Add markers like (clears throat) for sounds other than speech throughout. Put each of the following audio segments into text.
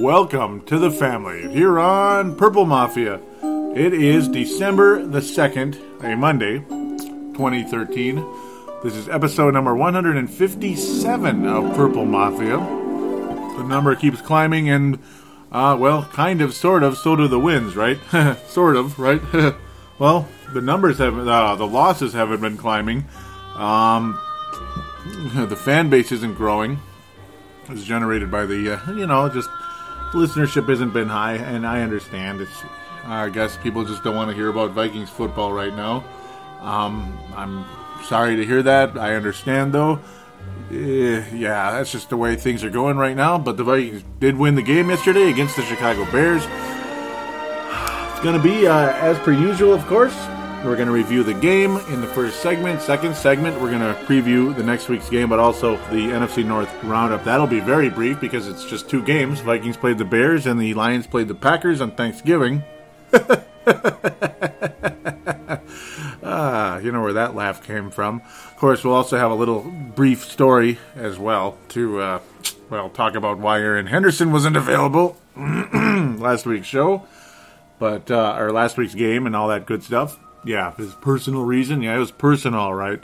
Welcome to the family here on Purple Mafia. It is December the 2nd, a Monday, 2013. This is episode number 157 of Purple Mafia. The number keeps climbing, and, uh, well, kind of, sort of, so do the wins, right? (laughs) sort of, right? (laughs) well, the numbers have, uh, the losses haven't been climbing. Um, (laughs) the fan base isn't growing. It's generated by the, uh, you know, just listenership hasn't been high, and I understand. It's, I guess people just don't want to hear about Vikings football right now. Um, I'm sorry to hear that. I understand, though. Eh, yeah, that's just the way things are going right now. But the Vikings did win the game yesterday against the Chicago Bears. (sighs) It's going to be uh, as per usual, of course. We're going to review the game in the first segment. Second segment, we're going to preview the next week's game, but also the NFC North roundup. That'll be very brief because it's just two games. Vikings played the Bears and the Lions played the Packers on Thanksgiving. (laughs) ah, you know where that laugh came from. Of course, we'll also have a little brief story as well to, uh, well, talk about why Erin Henderson wasn't available (clears throat) last week's show, but uh, or last week's game and all that good stuff yeah, his personal reason. Yeah, it was personal, right?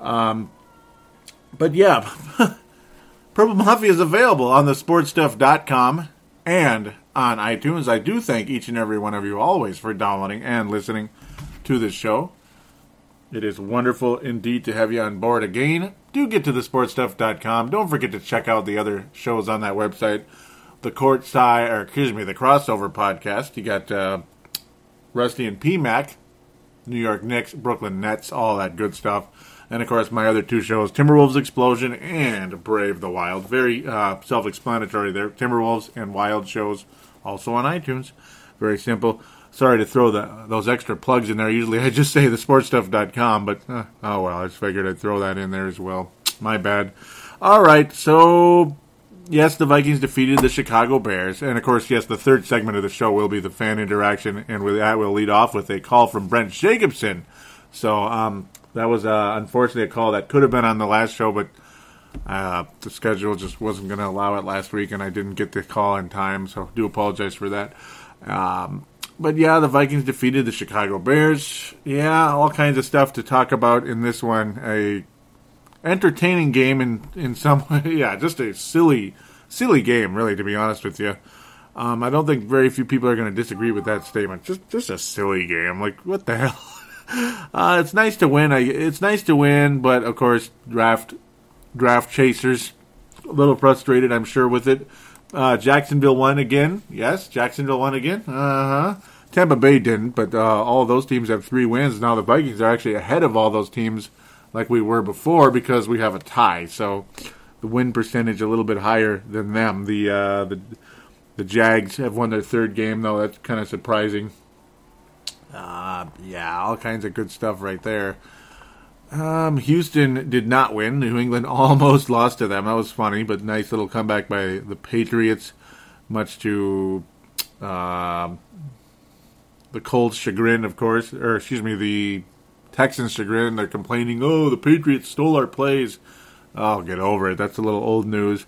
Um, but yeah, (laughs) Purple Mafia is available on the sportstuff.com and on iTunes. I do thank each and every one of you always for downloading and listening to this show. It is wonderful indeed to have you on board again. Do get to the sportstuff.com. Don't forget to check out the other shows on that website. The Courtside, or excuse me, the Crossover podcast. You got uh, Rusty and PMAC New York Knicks, Brooklyn Nets, all that good stuff. And of course, my other two shows, Timberwolves Explosion and Brave the Wild. Very uh, self explanatory there. Timberwolves and Wild shows, also on iTunes. Very simple. Sorry to throw the, those extra plugs in there. Usually I just say thesportstuff.com, but uh, oh well, I just figured I'd throw that in there as well. My bad. All right, so yes, the Vikings defeated the Chicago Bears, and of course, yes, the third segment of the show will be the fan interaction, and with that, we'll lead off with a call from Brent Jacobson. So um, that was uh, unfortunately a call that could have been on the last show, but uh, the schedule just wasn't going to allow it last week, and I didn't get the call in time, so do apologize for that. Um, but yeah, the Vikings defeated the Chicago Bears. Yeah, all kinds of stuff to talk about in this one. A entertaining game in in some (laughs) way. Yeah, just a silly, silly game, really. To be honest with you, um, I don't think very few people are going to disagree with that statement. Just just a silly game. Like what the (laughs) hell? Uh, it's nice to win. I, it's nice to win, but of course, draft draft chasers a little frustrated, I'm sure, with it. Uh, Jacksonville won again. Yes, Jacksonville won again. Uh huh. Tampa Bay didn't, but uh, all those teams have three wins. Now the Vikings are actually ahead of all those teams like we were before because we have a tie. So the win percentage a little bit higher than them. The uh, the the Jags have won their third game though. That's kind of surprising. Uh, yeah, all kinds of good stuff right there. Um, Houston did not win. New England (laughs) almost lost to them. That was funny, but nice little comeback by the Patriots, much to uh, the Colts' chagrin, of course, or excuse me, the Texans chagrin. They're complaining, oh, the Patriots stole our plays. I'll oh, get over it. That's a little old news.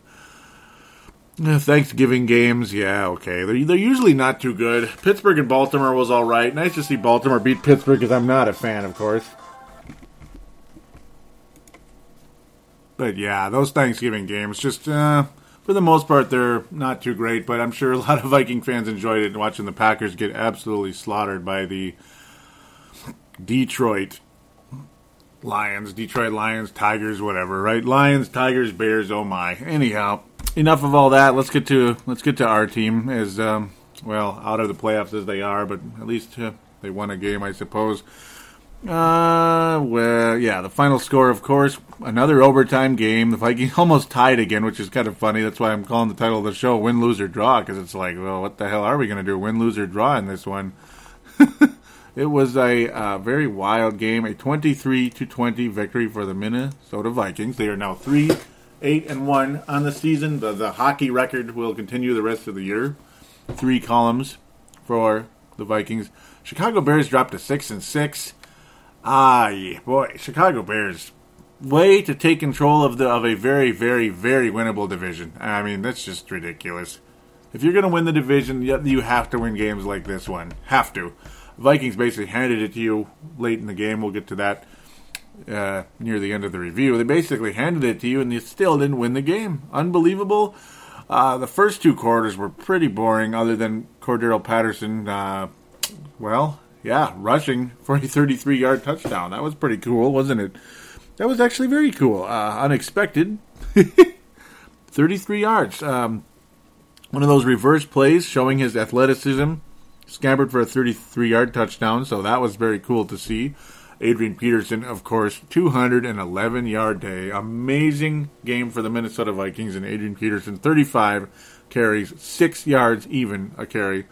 Thanksgiving games, yeah, okay. They're, they're usually not too good. Pittsburgh and Baltimore was all right. Nice to see Baltimore beat Pittsburgh because I'm not a fan, of course. But yeah, those Thanksgiving games just uh, for the most part, they're not too great, but I'm sure a lot of Viking fans enjoyed it watching the Packers get absolutely slaughtered by the Detroit Lions, Detroit Lions, Tigers, whatever, right? Lions, Tigers, Bears. Oh my. Anyhow, enough of all that. Let's get to let's get to our team. As um, well out of the playoffs as they are, but at least uh, they won a game, I suppose. Uh, well, yeah, the final score, of course, another overtime game. The Vikings (laughs) almost tied again, which is kind of funny. That's why I'm calling the title of the show "Win, Lose, or Draw" because it's like, well, what the hell are we going to do? Win, lose, or draw in this one? (laughs) it was a uh, very wild game, a 23 to 20 victory for the Minnesota Vikings. They are now three, eight, and one on the season. The, the hockey record will continue the rest of the year. Three columns for the Vikings. Chicago Bears dropped to six and six. Ah, yeah, boy, Chicago Bears way to take control of the of a very, very, very winnable division. I mean, that's just ridiculous. If you're going to win the division, you have to win games like this one. Have to. Vikings basically handed it to you late in the game. We'll get to that uh, near the end of the review. They basically handed it to you, and you still didn't win the game. Unbelievable. Uh, the first two quarters were pretty boring, other than Cordarrelle Patterson. Uh, well, yeah, rushing for a 33 yard touchdown. That was pretty cool, wasn't it? That was actually very cool. Uh, unexpected. (laughs) 33 yards. Um, one of those reverse plays showing his athleticism. Scampered for a 33 yard touchdown, so that was very cool to see. Adrian Peterson, of course, 211 yard day. Amazing game for the Minnesota Vikings, and Adrian Peterson, 35 carries, 6 yards even a carry.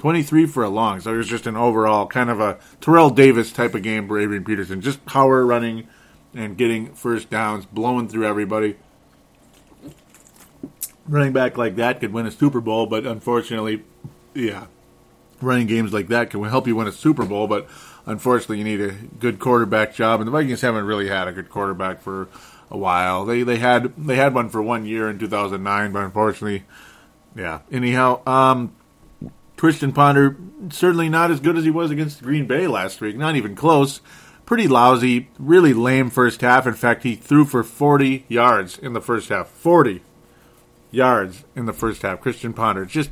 23 for a long. So it was just an overall kind of a Terrell Davis type of game for Adrian Peterson. Just power running and getting first downs, blowing through everybody. Running back like that could win a Super Bowl, but unfortunately, yeah, running games like that can help you win a Super Bowl, but unfortunately, you need a good quarterback job, and the Vikings haven't really had a good quarterback for a while. They they had they had one for one year in 2009, but unfortunately, yeah. Anyhow, um, Christian Ponder, certainly not as good as he was against Green Bay last week. Not even close. Pretty lousy, really lame first half. In fact, he threw for 40 yards in the first half. 40 yards in the first half. Christian Ponder. Just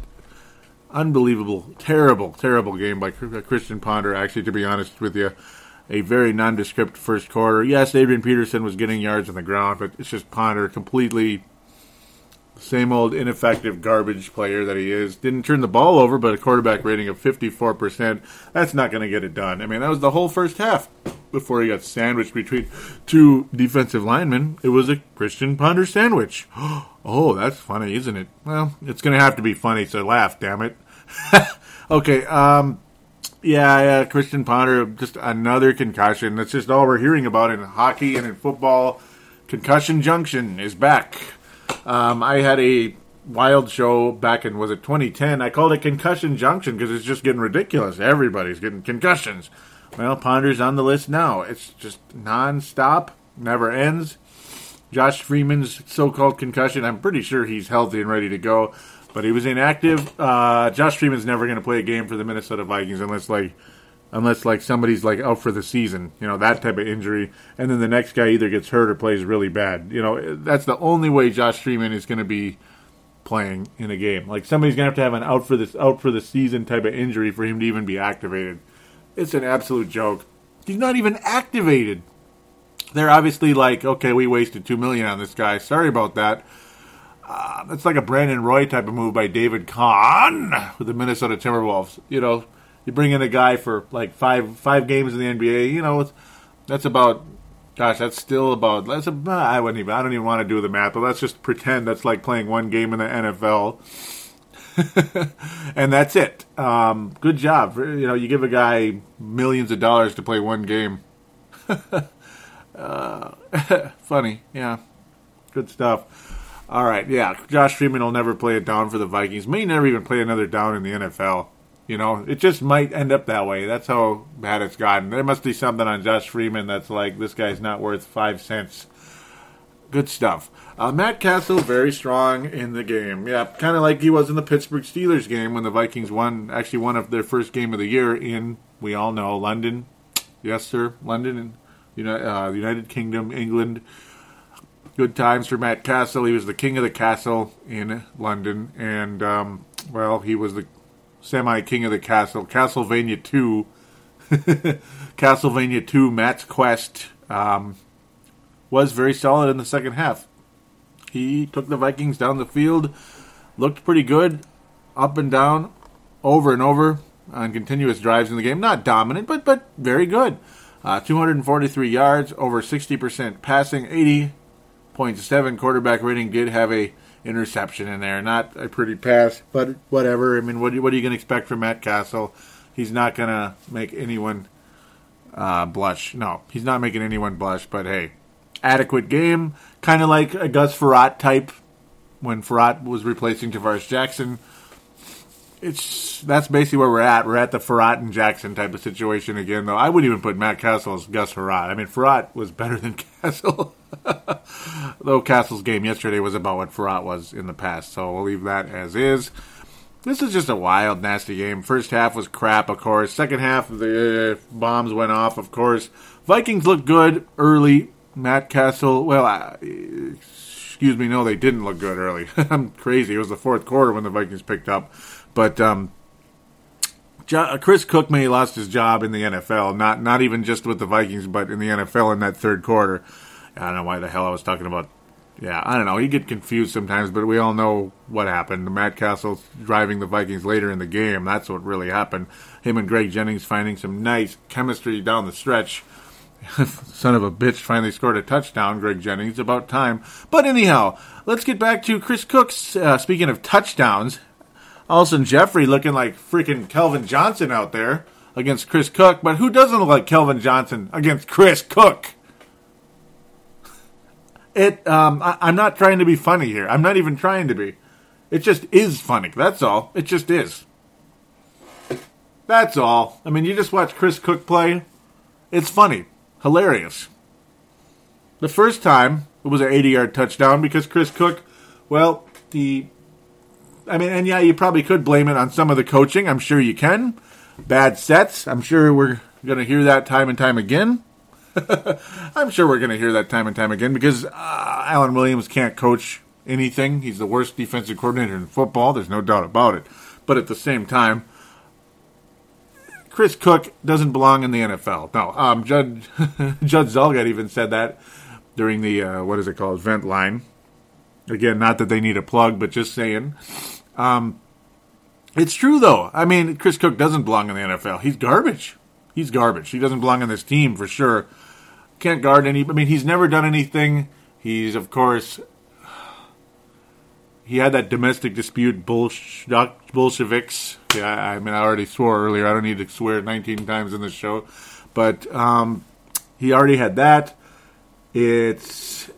unbelievable, terrible, terrible game by Christian Ponder, actually, to be honest with you. A very nondescript first quarter. Yes, Adrian Peterson was getting yards on the ground, but it's just Ponder completely same old ineffective garbage player that he is. Didn't turn the ball over, but a quarterback rating of 54%. That's not going to get it done. I mean, that was the whole first half before he got sandwiched between two defensive linemen. It was a Christian Ponder sandwich. (gasps) Oh, that's funny, isn't it? Well, it's going to have to be funny to laugh, damn it. (laughs) okay, um, yeah, yeah, Christian Ponder, just another concussion. That's just all we're hearing about in hockey and in football. Concussion Junction is back. Um, I had a wild show back in was it 2010. I called it Concussion Junction because it's just getting ridiculous. Everybody's getting concussions. Well, Ponder's on the list now. It's just nonstop, never ends. Josh Freeman's so-called concussion. I'm pretty sure he's healthy and ready to go, but he was inactive. Uh, Josh Freeman's never going to play a game for the Minnesota Vikings unless like unless like somebody's like out for the season, you know, that type of injury, and then the next guy either gets hurt or plays really bad. You know, that's the only way Josh Freeman is going to be playing in a game. Like somebody's going to have to have an out for this out for the season type of injury for him to even be activated. It's an absolute joke. He's not even activated. They're obviously like, okay, we wasted two million on this guy. Sorry about that. Uh, that's like a Brandon Roy type of move by David Kahn with the Minnesota Timberwolves. You know, you bring in a guy for like five five games in the NBA, you know, that's about gosh, that's still about that's a, I wouldn't even I don't even want to do the math, but let's just pretend that's like playing one game in the NFL. (laughs) and that's it. Um, good job. You know, you give a guy millions of dollars to play one game. (laughs) uh, (laughs) funny, yeah. Good stuff. All right, yeah. Josh Freeman will never play a down for the Vikings. May never even play another down in the NFL. You know, it just might end up that way. That's how bad it's gotten. There must be something on Josh Freeman that's like, this guy's not worth five cents. Good stuff. Uh, Matt Cassel very strong in the game. Yeah, kind of like he was in the Pittsburgh Steelers game when the Vikings won, actually won their first game of the year in, we all know, London. Yes, sir, London and uh, United Kingdom, England. Good times for Matt Cassel. He was the king of the castle in London, and um, well, he was the semi king of the castle. Castlevania two, (laughs) Castlevania two, Matt's quest um, was very solid in the second half. He took the Vikings down the field, looked pretty good, up and down, over and over on continuous drives in the game. Not dominant, but but very good. Uh, 243 yards, over 60% passing, 80.7 quarterback rating. Did have a interception in there, not a pretty pass, but whatever. I mean, what, what are you going to expect from Matt Cassel? He's not going to make anyone uh, blush. No, he's not making anyone blush. But hey, adequate game, kind of like a Gus Frerotte type when Frerotte was replacing Tarvaris Jackson it's that's basically where we're at. We're at the Frerotte and Jackson type of situation again, though. I wouldn't even put Matt Cassel as Gus Frerotte. I mean, Frerotte was better than (laughs) Cassel, though Cassel's game yesterday was about what Frerotte was in the past. So we'll leave that as is. This is just a wild, nasty game. First half was crap, of course. Second half, the bombs went off, of course. Vikings looked good early. Matt Cassel, well, uh, excuse me, no, they didn't look good early. (laughs) I'm crazy. It was the fourth quarter when the Vikings picked up. But um, uh, Chris Cook may lost his job in the NFL, not not even just with the Vikings, but in the NFL in that third quarter. I don't know why the hell I was talking about. Yeah, I don't know. You get confused sometimes, but we all know what happened. Matt Cassel driving the Vikings later in the game. That's what really happened. Him and Greg Jennings finding some nice chemistry down the stretch. (laughs) Son of a bitch finally scored a touchdown, Greg Jennings. About time. But anyhow, let's get back to Chris Cook's. Uh, speaking of touchdowns, Alshon Jeffery looking like freaking Calvin Johnson out there against Chris Cook, but who doesn't look like Calvin Johnson against Chris Cook? It. Um, I, I'm not trying to be funny here. I'm not even trying to be. It just is funny. That's all. It just is. That's all. I mean, you just watch Chris Cook play. It's funny, hilarious. The first time it was an 80 yard touchdown because Chris Cook, well, the I mean, and yeah, you probably could blame it on some of the coaching. I'm sure you can. Bad sets. I'm sure we're going to hear that time and time again. (laughs) I'm sure we're going to hear that time and time again because uh, Alan Williams can't coach anything. He's the worst defensive coordinator in football. There's no doubt about it. But at the same time, Chris Cook doesn't belong in the NFL. No, um, Judd (laughs) Judd Zulgad even said that during the uh, what is it called vent line. Again, not that they need a plug, but just saying. Um, it's true though. I mean, Chris Cook doesn't belong in the NFL. He's garbage. He's garbage. He doesn't belong on this team for sure. Can't guard any. I mean, he's never done anything. He's of course. He had that domestic dispute, Bolsheviks. Yeah, I mean, I already swore earlier. I don't need to swear 19 times in this show, but um, he already had that. It's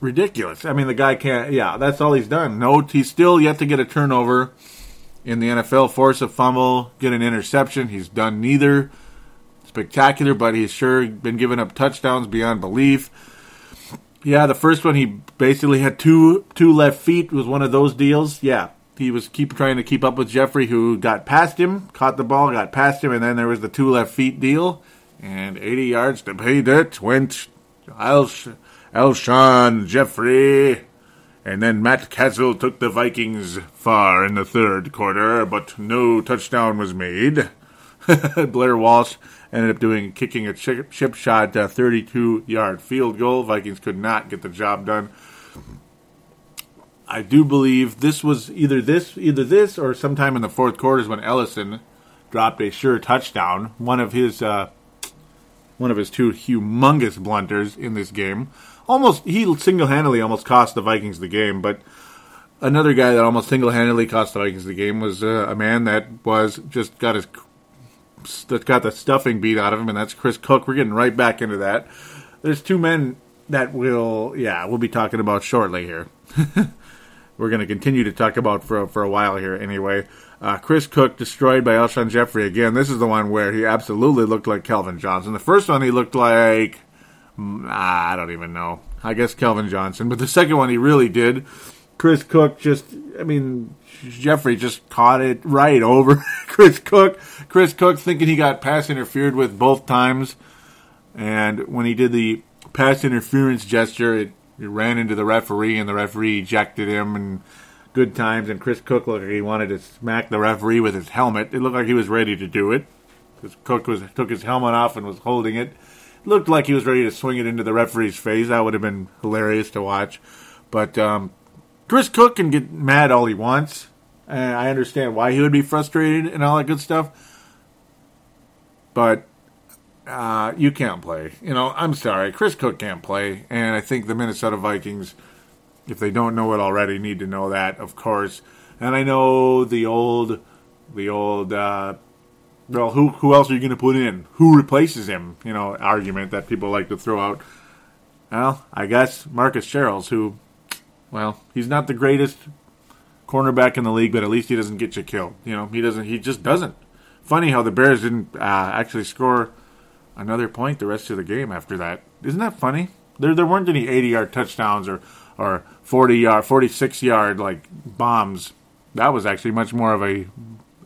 ridiculous. I mean, the guy can't. Yeah, that's all he's done. No, he's still yet to get a turnover in the NFL. Force a fumble, get an interception. He's done neither. Spectacular, but he's sure been giving up touchdowns beyond belief. Yeah, the first one he basically had two two left feet was one of those deals. Yeah, he was keep trying to keep up with Jeffery, who got past him, caught the ball, got past him, and then there was the two left feet deal. And 80 yards to pay dirt went Alsh Alshon Jeffery. And then Matt Cassel took the Vikings far in the third quarter, but no touchdown was made. (laughs) Blair Walsh ended up doing kicking a chip, chip shot, a 32 yard field goal. Vikings could not get the job done. I do believe this was either this, either this, or sometime in the fourth quarters when Ellison dropped a sure touchdown. One of his, uh, one of his two humongous blunders in this game almost he single handedly almost cost the Vikings the game. But another guy that almost single handedly cost the Vikings the game was uh, a man that was just got his that got the stuffing beat out of him, and that's Chris Cook. We're getting right back into that. There's two men that will yeah we'll be talking about shortly here. (laughs) We're going to continue to talk about for for a while here anyway. Uh, Chris Cook destroyed by Alshon Jeffery again. This is the one where he absolutely looked like Calvin Johnson. The first one he looked like Ah, I don't even know. I guess Calvin Johnson. But the second one, he really did. Chris Cook just, I mean, Jeffery just caught it right over (laughs) Chris Cook. Chris Cook thinking he got pass interfered with both times. And when he did the pass interference gesture. It, it ran into the referee, and the referee ejected him. And good times. And Chris Cook looked like he wanted to smack the referee with his helmet. It looked like he was ready to do it. Because Cook was took his helmet off and was holding it. Looked like he was ready to swing it into the referee's face. That would have been hilarious to watch. But um, Chris Cook can get mad all he wants. And I understand why he would be frustrated and all that good stuff. But uh, you can't play. You know, I'm sorry. Chris Cook can't play. And I think the Minnesota Vikings, if they don't know it already, need to know that, of course. And I know the old, the old, uh, well, who who else are you going to put in? Who replaces him? You know, argument that people like to throw out. Well, I guess Marcus Sherels, who, well, he's not the greatest cornerback in the league, but at least he doesn't get you killed. You know, he doesn't. He just doesn't. Funny how the Bears didn't uh, actually score another point the rest of the game after that. Isn't that funny? There there weren't any 80 yard touchdowns or or 40 yard 46 yard like bombs. That was actually much more of a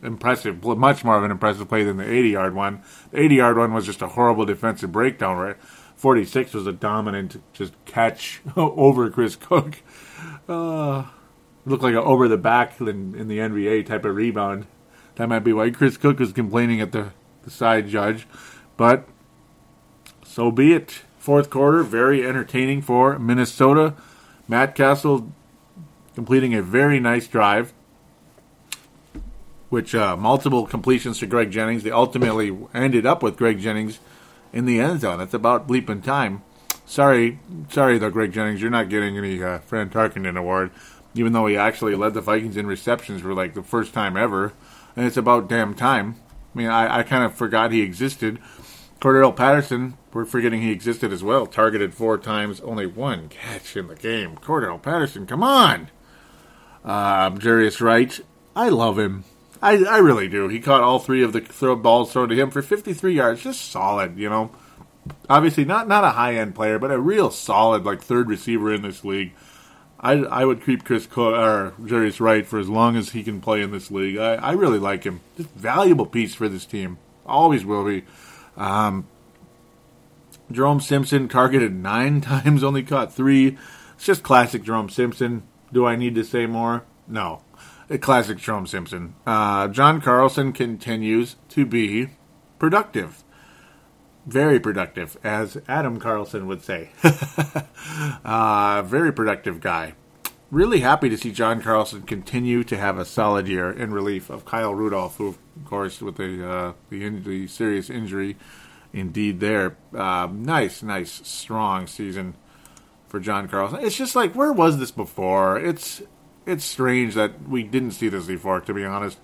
impressive much more of an impressive play than the 80 yard one. The 80 yard one was just a horrible defensive breakdown right? 46 was a dominant just catch (laughs) over Chris Cook. Uh, looked like an over the back in, in the NBA type of rebound. That might be why Chris Cook was complaining at the, the side judge. But so be it. Fourth quarter, very entertaining for Minnesota. Matt Cassel completing a very nice drive, which uh, multiple completions to Greg Jennings. They ultimately ended up with Greg Jennings in the end zone. That's about bleeping time. Sorry, sorry though, Greg Jennings, you're not getting any uh, Fran Tarkenton award, even though he actually led the Vikings in receptions for like the first time ever, and it's about damn time. I mean, I, I kind of forgot he existed. Cordarrelle Patterson, we're forgetting he existed as well. Targeted four times, only one catch in the game. Cordarrelle Patterson, come on. Um, Jarius Wright, I love him. I, I really do. He caught all three of the throw balls thrown to him for 53 yards. Just solid, you know. Obviously, not not a high end player, but a real solid like third receiver in this league. I, I would keep Chris Co- or Jarius Wright for as long as he can play in this league. I, I really like him. Just valuable piece for this team. Always will be. Um, Jerome Simpson targeted nine (laughs) times, only caught three. It's just classic Jerome Simpson. Do I need to say more? No. Classic Jerome Simpson. Uh, John Carlson continues to be productive. Very productive, as Adam Carlson would say. (laughs) uh, very productive guy. Really happy to see John Carlson continue to have a solid year in relief of Kyle Rudolph, who, of course, with the uh, the, in- the serious injury, indeed there. Uh, nice, nice, strong season for John Carlson. It's just like where was this before? It's it's strange that we didn't see this before. To be honest,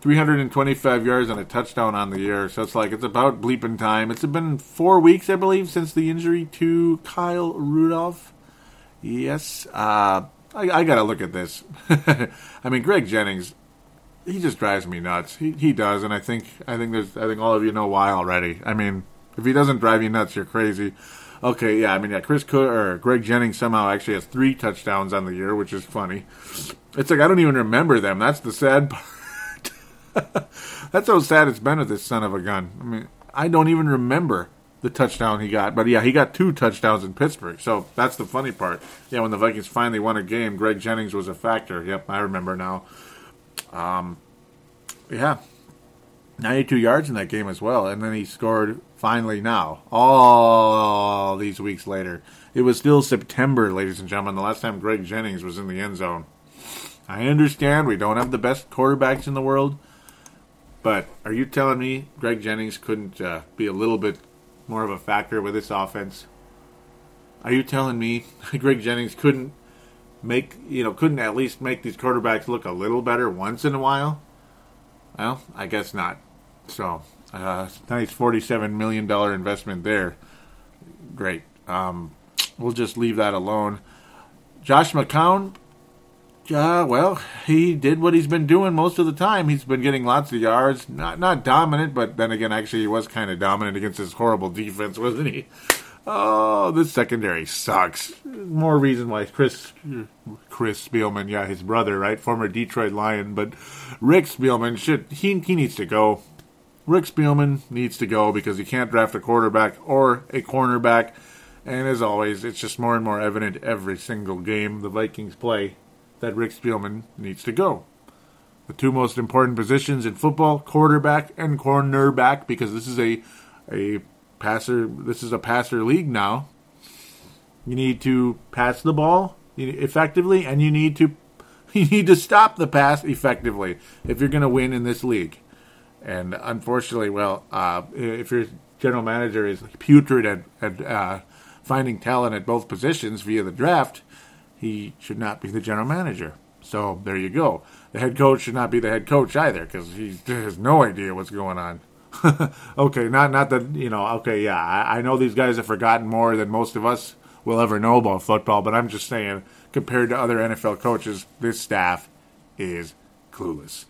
325 yards and a touchdown on the year. So it's like it's about bleeping time. It's been four weeks, I believe, since the injury to Kyle Rudolph. Yes, uh, I, I got to look at this. (laughs) I mean, Greg Jennings, he just drives me nuts. He he does, and I think I think there's I think all of you know why already. I mean, if he doesn't drive you nuts, you're crazy. Okay, yeah, I mean, yeah, Chris Cook or Greg Jennings somehow actually has three touchdowns on the year, which is funny. It's like I don't even remember them. That's the sad (laughs) part. That's how sad it's been with this son of a gun. I mean, I don't even remember the touchdown he got, but yeah, he got two touchdowns in Pittsburgh. So that's the funny part. Yeah, when the Vikings finally won a game, Greg Jennings was a factor. Yep, I remember now. Um, yeah, 92 yards in that game as well, and then he scored finally now. All these weeks later, it was still September, ladies and gentlemen. The last time Greg Jennings was in the end zone. I understand we don't have the best quarterbacks in the world, but are you telling me Greg Jennings couldn't uh, be a little bit more of a factor with this offense? Are you telling me (laughs) Greg Jennings couldn't make you know couldn't at least make these quarterbacks look a little better once in a while? Well, I guess not. So, uh, nice forty-seven million dollar investment there. Great. Um, we'll just leave that alone. Josh McCown. Yeah, well, he did what he's been doing most of the time. He's been getting lots of yards. Not not dominant, but then again, actually, he was kind of dominant against this horrible defense, (laughs) wasn't he? Oh, this secondary sucks. More reason why Chris Chris Spielman, yeah, his brother, right, former Detroit Lion, but Rick Spielman should he he needs to go. Rick Spielman needs to go because he can't draft a quarterback or a cornerback, And as always, it's just more and more evident every single game the Vikings play that Rick Spielman needs to go. The two most important positions in football, quarterback and cornerback, because this is a a passer this is a passer league now. You need to pass the ball effectively and you need to (laughs) you need to stop the pass effectively if you're going to win in this league. And unfortunately, well, uh, if your general manager is putrid at, at uh, finding talent at both positions via the draft, he should not be the general manager. So there you go. The head coach should not be the head coach either because he (laughs) has no idea what's going on. (laughs) okay, not not that you know. Okay, yeah, I, I know these guys have forgotten more than most of us will ever know about football, but I'm just saying, compared to other NFL coaches, this staff is clueless.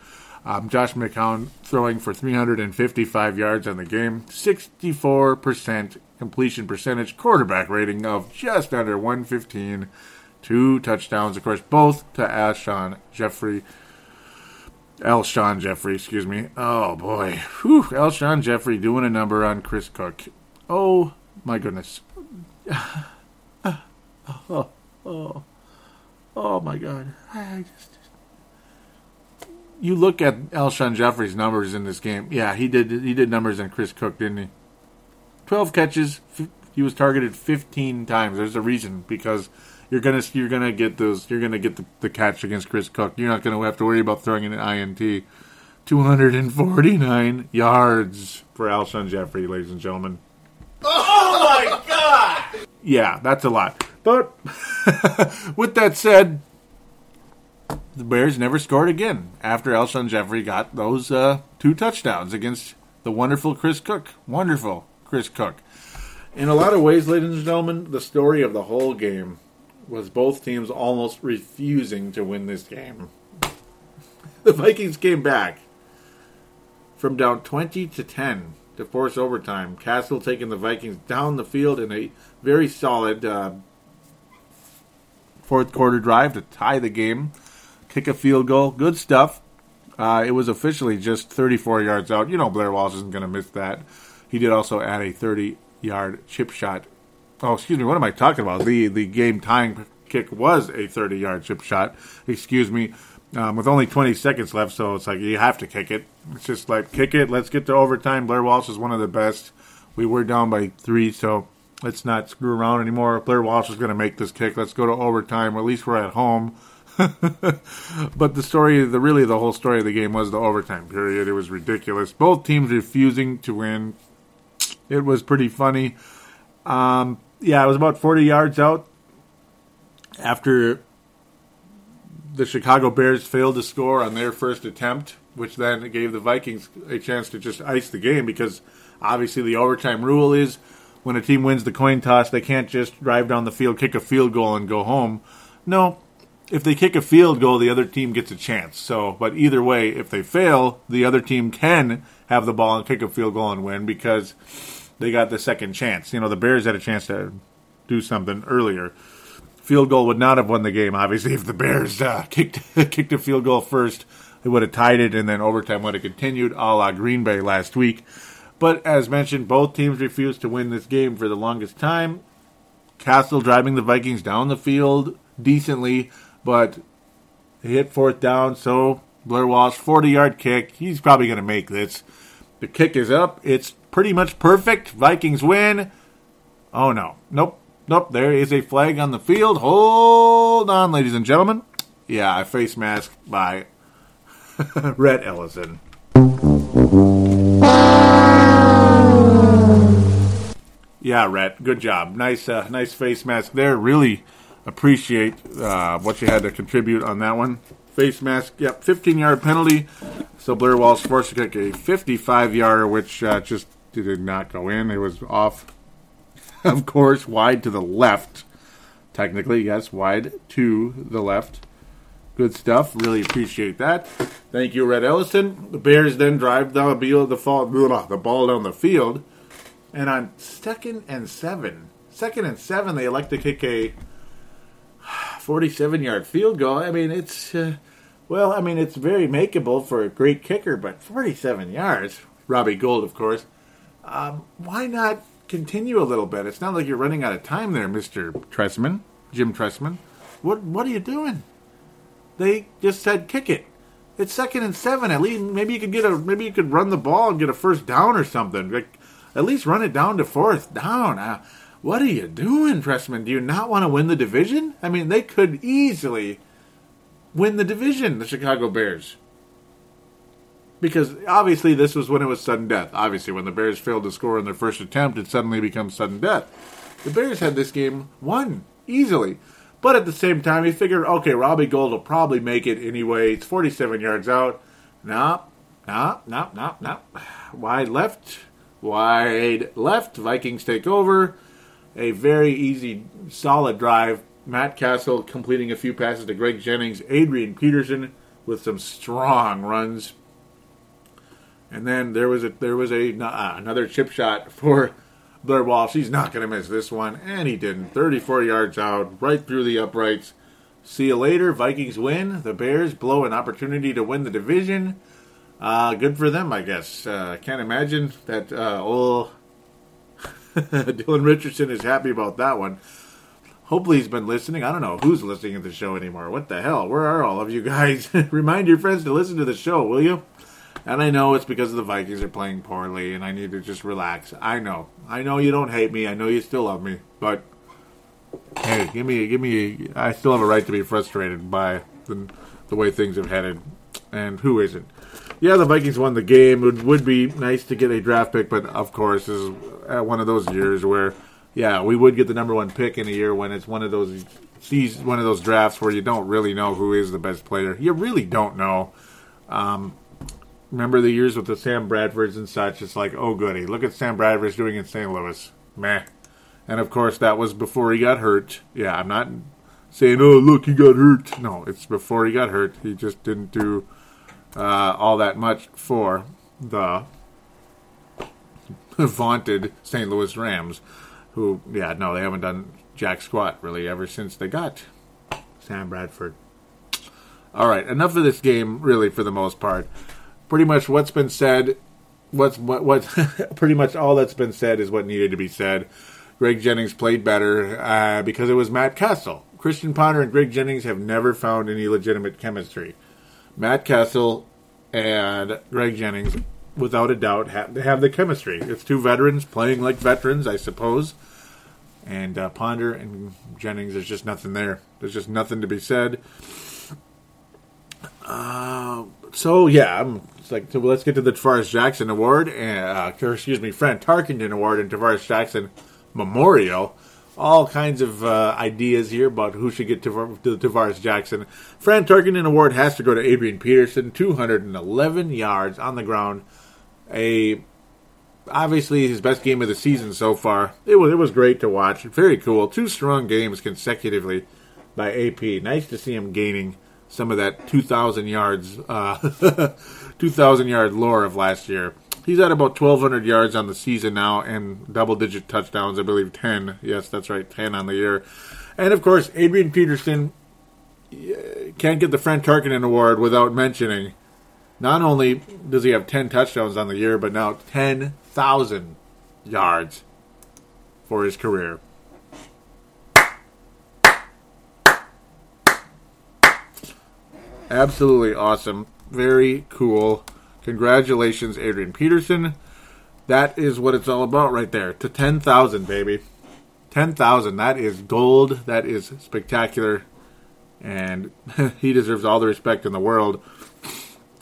Um, Josh McCown throwing for 355 yards on the game, 64% completion percentage, quarterback rating of just under 115, two touchdowns, of course, both to Alshon Jeffery. Alshon Jeffery, excuse me. Oh boy, Whew, Jeffery doing a number on Chris Cook. Oh my goodness. (laughs) oh, oh, oh my God. I just you look at Alshon Jeffery's numbers in this game. Yeah, he did. He did numbers on Chris Cook, didn't he? Twelve catches. He was targeted fifteen times. There's a reason because you're gonna you're gonna get those. You're gonna get the, the catch against Chris Cook. You're not gonna have to worry about throwing an INT. 249 yards for Alshon Jeffery, ladies and gentlemen. Oh my god! Yeah, that's a lot. But (laughs) with that said, the Bears never scored again after Alshon Jeffery got those uh, two touchdowns against the wonderful Chris Cook. Wonderful Chris Cook. In a lot of ways, ladies and gentlemen, the story of the whole game was both teams almost refusing to win this game. (laughs) The Vikings came back from down 20 to 10 to force overtime. Cassel taking the Vikings down the field in a very solid uh, fourth quarter drive to tie the game kick a field goal. Good stuff. Uh, it was officially just 34 yards out. You know Blair Walsh isn't going to miss that. He did also add a 30 yard chip shot. Oh, excuse me. What am I talking about? The the game tying kick was a 30 yard chip shot. Excuse me. Um, with only 20 seconds left, so it's like you have to kick it. It's just like kick it. Let's get to overtime. Blair Walsh is one of the best. We were down by three, so let's not screw around anymore. Blair Walsh is going to make this kick. Let's go to overtime. At least we're at home. (laughs) but the story, the really the whole story of the game was the overtime period. It was ridiculous. Both teams refusing to win. It was pretty funny. Um, yeah, it was about 40 yards out after the Chicago Bears failed to score on their first attempt, which then gave the Vikings a chance to just ice the game because obviously the overtime rule is when a team wins the coin toss, they can't just drive down the field, kick a field goal, and go home. No, if they kick a field goal, the other team gets a chance. So, but either way, if they fail, the other team can have the ball and kick a field goal and win because they got the second chance. You know, the Bears had a chance to do something earlier. Field goal would not have won the game, obviously, if the Bears uh, (laughs) kicked (laughs) kicked a field goal first. They would have tied it, and then overtime would have continued, a la Green Bay last week. But as mentioned, both teams refused to win this game for the longest time. Cassel driving the Vikings down the field decently but they hit fourth down, so Blair Walsh, 40 yard kick. He's probably going to make this. The kick is up. It's pretty much perfect. Vikings win. Oh, no. Nope. Nope. There is a flag on the field. Hold on, ladies and gentlemen. Yeah, a face mask by (laughs) Rhett Ellison. Yeah, Rhett. Good job. Nice, uh, nice face mask there. Really appreciate uh, what you had to contribute on that one. Face mask, yep, 15 yard penalty. So Blair Walsh forced to kick a 55 yarder, which uh, just did not go in. It was off, (laughs) of course, wide to the left. Technically, yes, wide to the left. Good stuff. Really appreciate that. Thank you, Rhett Ellison. The Bears then drive the, the, fall, the ball down the field. And on second and seven, second and seven, they elect to kick a 47 yard field goal. I mean, it's, uh, well, I mean, it's very makeable for a great kicker, but 47 yards, Robbie Gould, of course. Um, why not continue a little bit. It's not like you're running out of time there, Mister Trestman, Jim Trestman. What what are you doing? They just said kick it. It's second and seven. At least maybe you could get a maybe you could run the ball and get a first down or something. Like, at least run it down to fourth down. Uh, what are you doing, Trestman? Do you not want to win the division? I mean, they could easily win the division, the Chicago Bears. Because obviously this was when it was sudden death. Obviously, when the Bears failed to score in their first attempt, it suddenly becomes sudden death. The Bears had this game won easily. But at the same time, he figured, okay, Robbie Gould will probably make it anyway. It's 47 yards out. Nah, nah, nah, nah, nah. Wide left, wide left. Vikings take over. A very easy, solid drive. Matt Cassel completing a few passes to Greg Jennings, Adrian Peterson with some strong runs. And then there was a there was a uh, another chip shot (laughs) for Blair Walsh. He's not going to miss this one, and he didn't. 34 yards out, right through the uprights. See you later. Vikings win. The Bears blow an opportunity to win the division. Uh, good for them, I guess. Uh, can't imagine that uh, old (laughs) Dylan Richardson is happy about that one. Hopefully he's been listening. I don't know who's listening to the show anymore. What the hell? Where are all of you guys? (laughs) Remind your friends to listen to the show, will you? And I know it's because the Vikings are playing poorly and I need to just relax. I know. I know you don't hate me. I know you still love me. But hey, give me give me I still have a right to be frustrated by the, the way things have headed. And who isn't? Yeah, the Vikings won the game. It would be nice to get a draft pick, but of course, this is one of those years where yeah, we would get the number one pick in a year when it's one of those these one of those drafts where you don't really know who is the best player. You really don't know. Um, remember the years with the Sam Bradfords and such? It's like, oh goody, look at Sam Bradford's doing in St. Louis. Meh. And of course, that was before he got hurt. Yeah, I'm not saying, oh look, he got hurt. No, it's before he got hurt. He just didn't do uh, all that much for the (laughs) vaunted St. Louis Rams who, yeah, no, they haven't done jack squat really ever since they got Sam Bradford. All right, enough of this game, really, for the most part. Pretty much what's been said, what's what, what (laughs) pretty much all that's been said is what needed to be said. Greg Jennings played better uh, because it was Matt Cassel. Christian Ponder and Greg Jennings have never found any legitimate chemistry. Matt Cassel and Greg Jennings, without a doubt, have, have the chemistry. It's two veterans playing like veterans, I suppose and uh, Ponder and Jennings, there's just nothing there. There's just nothing to be said. Uh, so yeah, I'm it's like so let's get to the Tarvaris Jackson Award and uh, excuse me, Fran Tarkenton Award and Tarvaris Jackson Memorial. All kinds of uh, ideas here about who should get to, Tarvaris Jackson. Fran Tarkenton Award has to go to Adrian Peterson, 211 yards on the ground, a obviously his best game of the season so far. It was it was great to watch. Very cool. Two strong games consecutively by AP. Nice to see him gaining some of that 2,000 yards, uh, (laughs) 2,000 yard lore of last year. He's at about 1,200 yards on the season now and double digit touchdowns. I believe 10. Yes, that's right, 10 on the year. And of course, Adrian Peterson can't get the Frank Tarkenton Award without mentioning not only does he have 10 touchdowns on the year, but now 10,000 yards for his career. Absolutely awesome. Very cool. Congratulations, Adrian Peterson. That is what it's all about right there. To 10,000, baby. 10,000. That is gold. That is spectacular. And (laughs) he deserves all the respect in the world.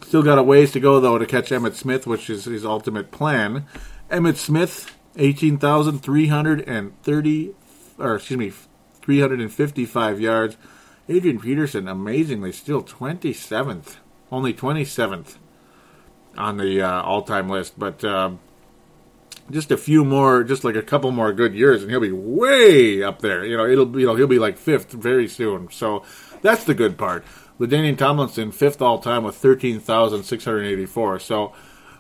Still got a ways to go though to catch Emmitt Smith, which is his ultimate plan. Emmitt Smith, eighteen thousand three hundred and thirty, or excuse me, three hundred and fifty-five yards. Adrian Peterson, amazingly, still twenty seventh, only twenty seventh on the uh, all-time list, but. Uh, just a few more, just like a couple more good years, and he'll be way up there. You know, it'll you know he'll be like fifth very soon. So that's the good part. LaDainian Tomlinson, fifth all time with 13,684. So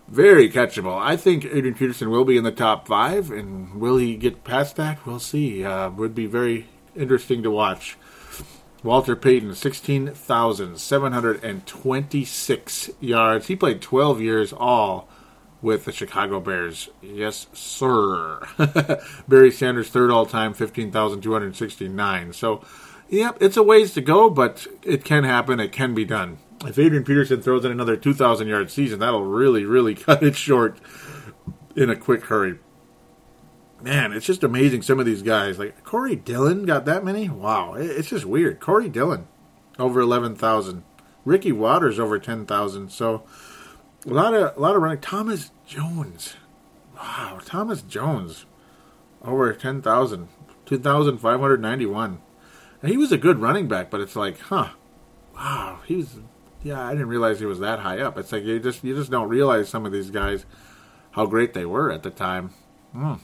very catchable. I think Adrian Peterson will be in the top five, and will he get past that? We'll see. Uh, would be very interesting to watch. Walter Payton, 16,726 yards. He played 12 years all with the Chicago Bears. Yes, sir. (laughs) Barry Sanders, third all time, 15,269. So, yep, it's a ways to go, but it can happen. It can be done. If Adrian Peterson throws in another 2,000 yard season, that'll really, really (laughs) cut it short in a quick hurry. Man, it's just amazing. Some of these guys, like Corey Dillon, got that many. Wow, it's just weird. Corey Dillon, over eleven thousand. Ricky Watters over ten thousand. So a lot of a lot of running. Thomas Jones, wow, Thomas Jones, over ten thousand. 2,591. He was a good running back, but it's like, huh, wow, he was. Yeah, I didn't realize he was that high up. It's like you just you just don't realize some of these guys how great they were at the time. Hmm.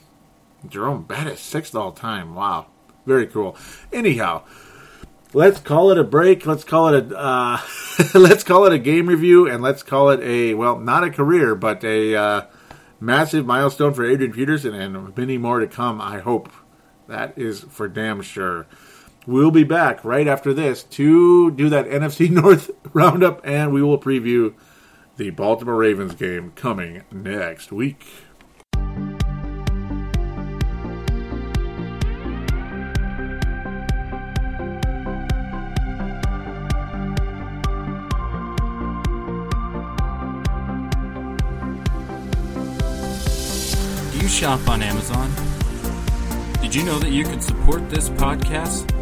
Jerome Bettis, sixth all time. Wow, very cool. Anyhow, let's call it a break. Let's call it a uh, (laughs) let's call it a game review, and let's call it a well, not a career, but a uh, massive milestone for Adrian Peterson, and many more to come. I hope that is for damn sure. We'll be back right after this to do that (laughs) NFC North roundup, and we will preview the Baltimore Ravens game coming next week. Do you shop on Amazon? Did you know that you can support this podcast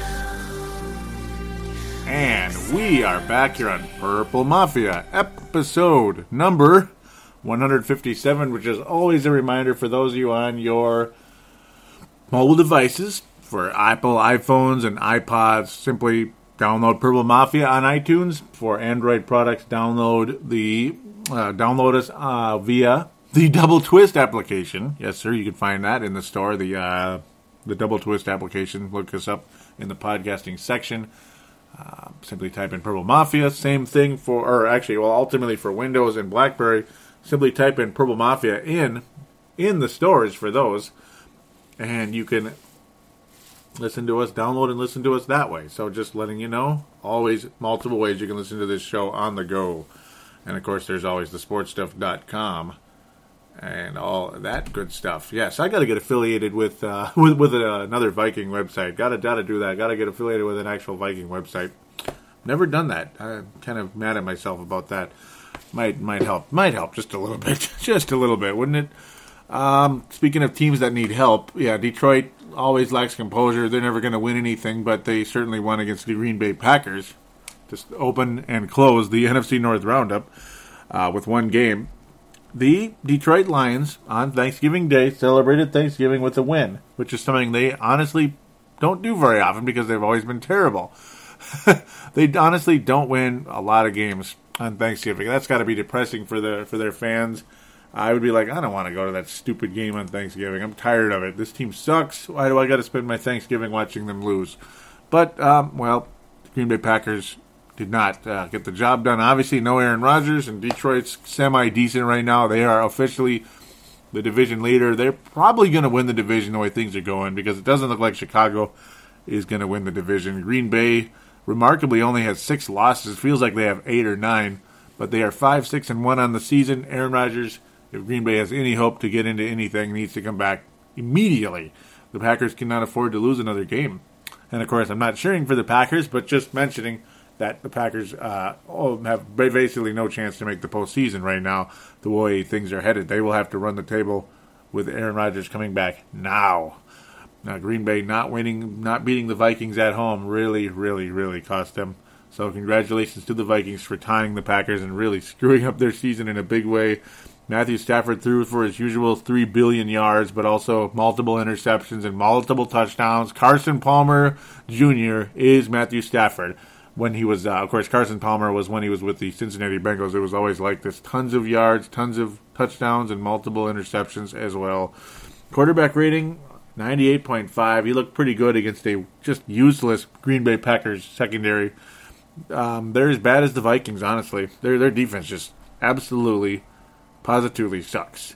And we are back here on Purple Mafia, episode number 157, which is always a reminder for those of you on your mobile devices, for Apple iPhones and iPods, simply download Purple Mafia on iTunes. For Android products, download the uh, download us uh, via the Double Twist application. Yes, sir, you can find that in the store. The uh, the Double Twist application. Look us up in the podcasting section. Uh, simply type in Purple Mafia. Same thing for, or actually, well, ultimately for Windows and BlackBerry. Simply type in Purple Mafia in in the stores for those, and you can listen to us, download and listen to us that way. So just letting you know, always multiple ways you can listen to this show on the go. And of course, there's always thesportstuff.com and all that good stuff. Yes, I got to get affiliated with uh, (laughs) with with uh, another Viking website. Got to got to do that. Got to get affiliated with an actual Viking website. Never done that. I'm kind of mad at myself about that. Might might help. Might help just a little bit. (laughs) just a little bit, wouldn't it? Um, speaking of teams that need help, yeah, Detroit always lacks composure. They're never going to win anything, but they certainly won against the Green Bay Packers. Just open and close the (laughs) NFC North Roundup uh, with one game. The Detroit Lions on Thanksgiving Day celebrated Thanksgiving with a win, which is something they honestly don't do very often because they've always been terrible. (laughs) they honestly don't win a lot of games on Thanksgiving. That's got to be depressing for the for their fans. I would be like, I don't want to go to that stupid game on Thanksgiving. I'm tired of it. This team sucks. Why do I got to spend my Thanksgiving watching them lose? But um, well, Green Bay Packers did not uh, get the job done. Obviously, no Aaron Rodgers, and Detroit's semi decent right now. They are officially the division leader. They're probably going to win the division the way things are going because it doesn't look like Chicago is going to win the division. Green Bay remarkably only has six losses. Feels like they have eight or nine, but they are five, six, and one on the season. Aaron Rodgers, if Green Bay has any hope to get into anything, needs to come back immediately. The Packers cannot afford to lose another game. And of course, I'm not cheering for the Packers, but just mentioning that the Packers uh, have basically no chance to make the postseason right now. The way things are headed, they will have to run the table with Aaron Rodgers coming back now. Now, Green Bay not winning, not beating the Vikings at home really, really, really cost them. So, congratulations to the Vikings for tying the Packers and really screwing up their season in a big way. Matthew Stafford threw for his usual 3 billion yards, but also multiple interceptions and multiple touchdowns. Carson Palmer Jr. is Matthew Stafford. When he was, uh, of course, Carson Palmer was when he was with the Cincinnati Bengals. It was always like this tons of yards, tons of touchdowns, and multiple interceptions as well. Quarterback rating 98.5. He looked pretty good against a just useless Green Bay Packers secondary. Um, they're as bad as the Vikings, honestly. Their their defense just absolutely, positively sucks.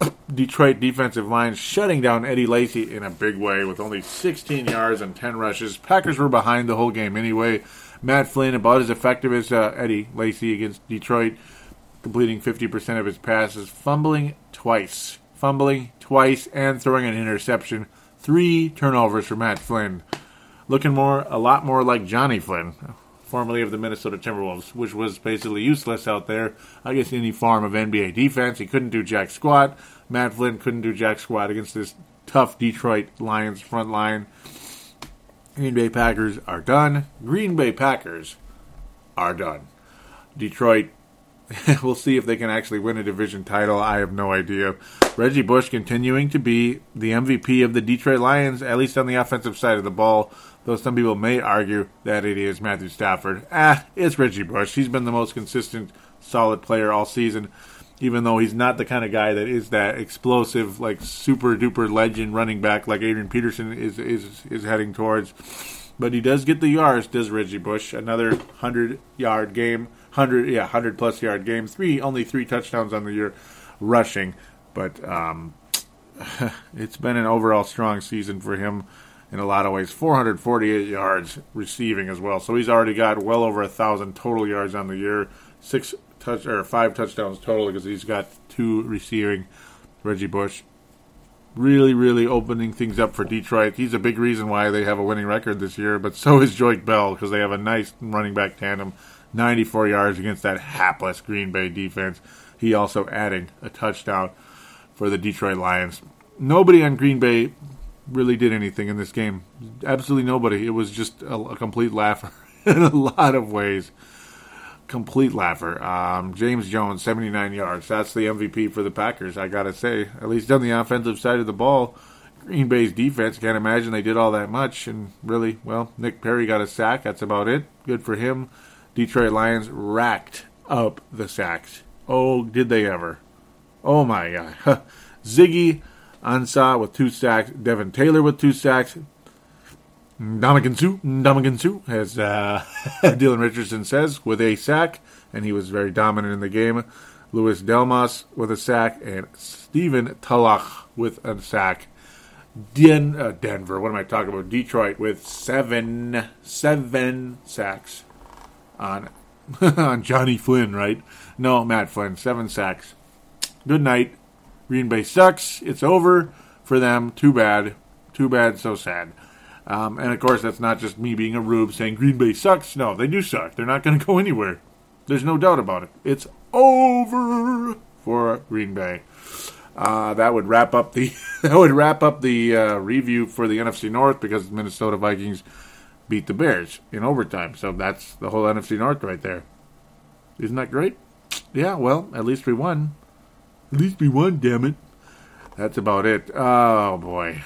(coughs) Detroit defensive line shutting down Eddie Lacy in a big way with only 16 yards and 10 rushes. Packers were behind the whole game anyway. Matt Flynn about as effective as uh, Eddie Lacy against Detroit, completing 50% of his passes, fumbling twice, fumbling twice, and throwing an interception. Three turnovers for Matt Flynn, looking more a lot more like Jonny Flynn, formerly of the Minnesota Timberwolves, which was basically useless out there against any form of NBA defense. He couldn't do jack squat. Matt Flynn couldn't do jack squat against this tough Detroit Lions front line. Green Bay Packers are done. Green Bay Packers are done. Detroit, (laughs) we'll see if they can actually win a division title. I have no idea. Reggie Bush continuing to be the MVP of the Detroit Lions, at least on the offensive side of the ball. Though some people may argue that it is Matthew Stafford. Ah, it's Reggie Bush. He's been the most consistent, solid player all season even though he's not the kind of guy that is that explosive, like super duper legend running back like Adrian Peterson is is is heading towards. But he does get the yards, does Reggie Bush? Another hundred yard game, hundred yeah, hundred plus yard game. Three only three touchdowns on the year, rushing. But um, (laughs) it's been an overall strong season for him in a lot of ways. 448 yards receiving as well. So he's already got well over a thousand total yards on the year. Six touch or five touchdowns total because he's got two receiving. Reggie Bush really, really opening things up for Detroit. He's a big reason why they have a winning record this year, but so is Joique Bell because they have a nice running back tandem. 94 yards against that hapless Green Bay defense. He also adding a touchdown for the Detroit Lions. Nobody on Green Bay really did anything in this game. Absolutely nobody. It was just a, a complete laugher (laughs) in a lot of ways complete laugher. Um, James Jones, 79 yards. That's the MVP for the Packers, I got to say. At least on the offensive side of the ball. Green Bay's defense, can't imagine they did all that much. And really, well, Nick Perry got a sack. That's about it. Good for him. Detroit Lions racked up the sacks. Oh, did they ever? Oh my God. (laughs) Ziggy Ansah with two sacks. Devin Taylor with two sacks. Ndamukong Suh, Ndamukong Suh, as uh, (laughs) Dylan Richardson says, with a sack, and he was very dominant in the game. Louis Delmas with a sack, and Stephen Tulloch with a sack. Den, uh, Denver, what am I talking about? Detroit with seven, seven sacks on (laughs) on Jonny Flynn, right? No, Matt Flynn, seven sacks. Good night. Green Bay sucks. It's over for them. Too bad. Too bad. So sad. Um, and of course, that's not just me being a rube saying Green Bay sucks. No, they do suck. They're not going to go anywhere. There's no doubt about it. It's over for Green Bay. Uh, that would wrap up the (laughs) that would wrap up the uh, review for the NFC North because Minnesota Vikings beat the Bears in overtime. So that's the whole NFC North right there. Isn't that great? Yeah. Well, at least we won. At least we won. Damn it. That's about it. Oh boy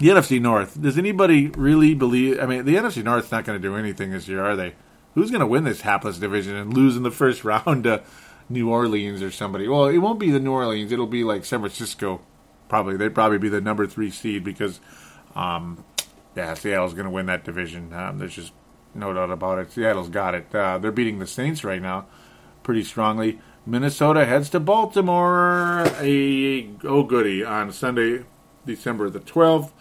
the NFC North. Does anybody really believe? I mean, the NFC North's not going to do anything this year, are they? Who's going to win this hapless division and lose in the first (laughs) round to New Orleans or somebody? Well, it won't be the New Orleans. It'll be like San Francisco. Probably they'd probably be the number three seed because, um, yeah, Seattle's going to win that division. Um, there's just no doubt about it. Seattle's got it. Uh, they're beating the Saints right now, pretty strongly. Minnesota heads to Baltimore. A oh goody on Sunday, December the twelfth.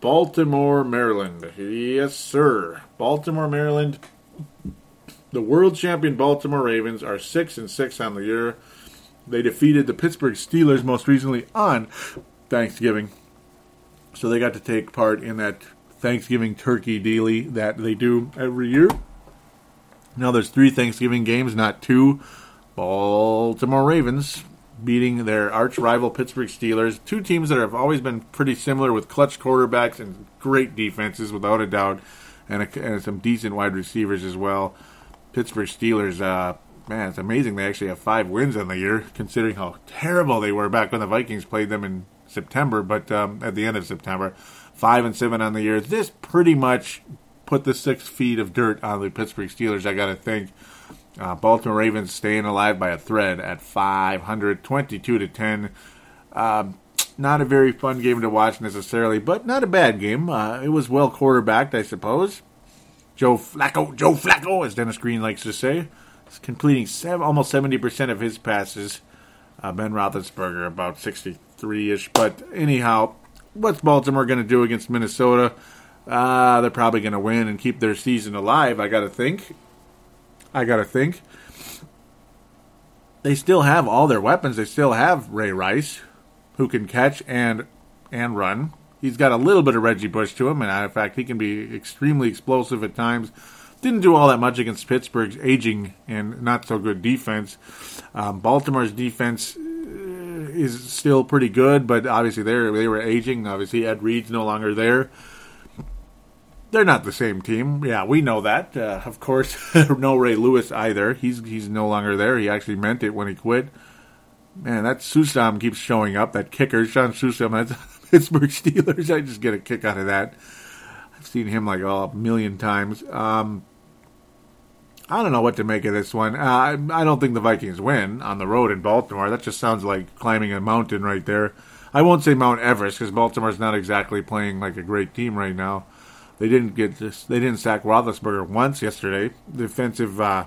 Baltimore, Maryland. Yes, sir. Baltimore, Maryland. The world champion Baltimore Ravens are 6 and 6 on the year. They defeated the Pittsburgh Steelers most recently on Thanksgiving. So they got to take part in that Thanksgiving turkey dealy that they do every year. Now there's three Thanksgiving games, not two. Baltimore Ravens beating their arch rival Pittsburgh Steelers. Two teams that have always been pretty similar with clutch quarterbacks and great defenses, without a doubt, and, a, and some decent wide receivers as well. Pittsburgh Steelers, uh, man, it's amazing they actually have five wins in the year, considering how terrible they were back when the Vikings played them in September, but um, at the end of September. Five and seven on the year. This pretty much put the six feet of dirt on the Pittsburgh Steelers, I got to think. Uh, Baltimore Ravens staying alive by a thread at 522 to 10. Uh, not a very fun game to watch necessarily, but not a bad game. Uh, it was well quarterbacked, I suppose. Joe Flacco, Joe Flacco, as Dennis Green likes to say, is completing seven, almost 70% of his passes. Uh, ben Roethlisberger about 63-ish. But anyhow, what's Baltimore going to do against Minnesota? Uh, they're probably going to win and keep their season alive, I got to think. I got to think. They still have all their weapons. They still have Ray Rice, who can catch and and run. He's got a little bit of Reggie Bush to him, and in fact, he can be extremely explosive at times. Didn't do all that much against Pittsburgh's aging and not so good defense. Um, Baltimore's defense uh, is still pretty good, but obviously they they were aging. Obviously, Ed Reed's no longer there. They're not the same team. Yeah, we know that. Uh, of course, (laughs) no Ray Lewis either. He's he's no longer there. He actually meant it when he quit. Man, that Suisham keeps showing up. That kicker, Shaun Suisham, that's (laughs) Pittsburgh Steelers. I just get a kick out of that. I've seen him like oh, a million times. Um, I don't know what to make of this one. Uh, I, I don't think the Vikings win on the road in Baltimore. That just sounds like climbing a mountain right there. I won't say Mount Everest because Baltimore's not exactly playing like a great team right now. They didn't get this. They didn't sack Roethlisberger once yesterday. Defensive, uh,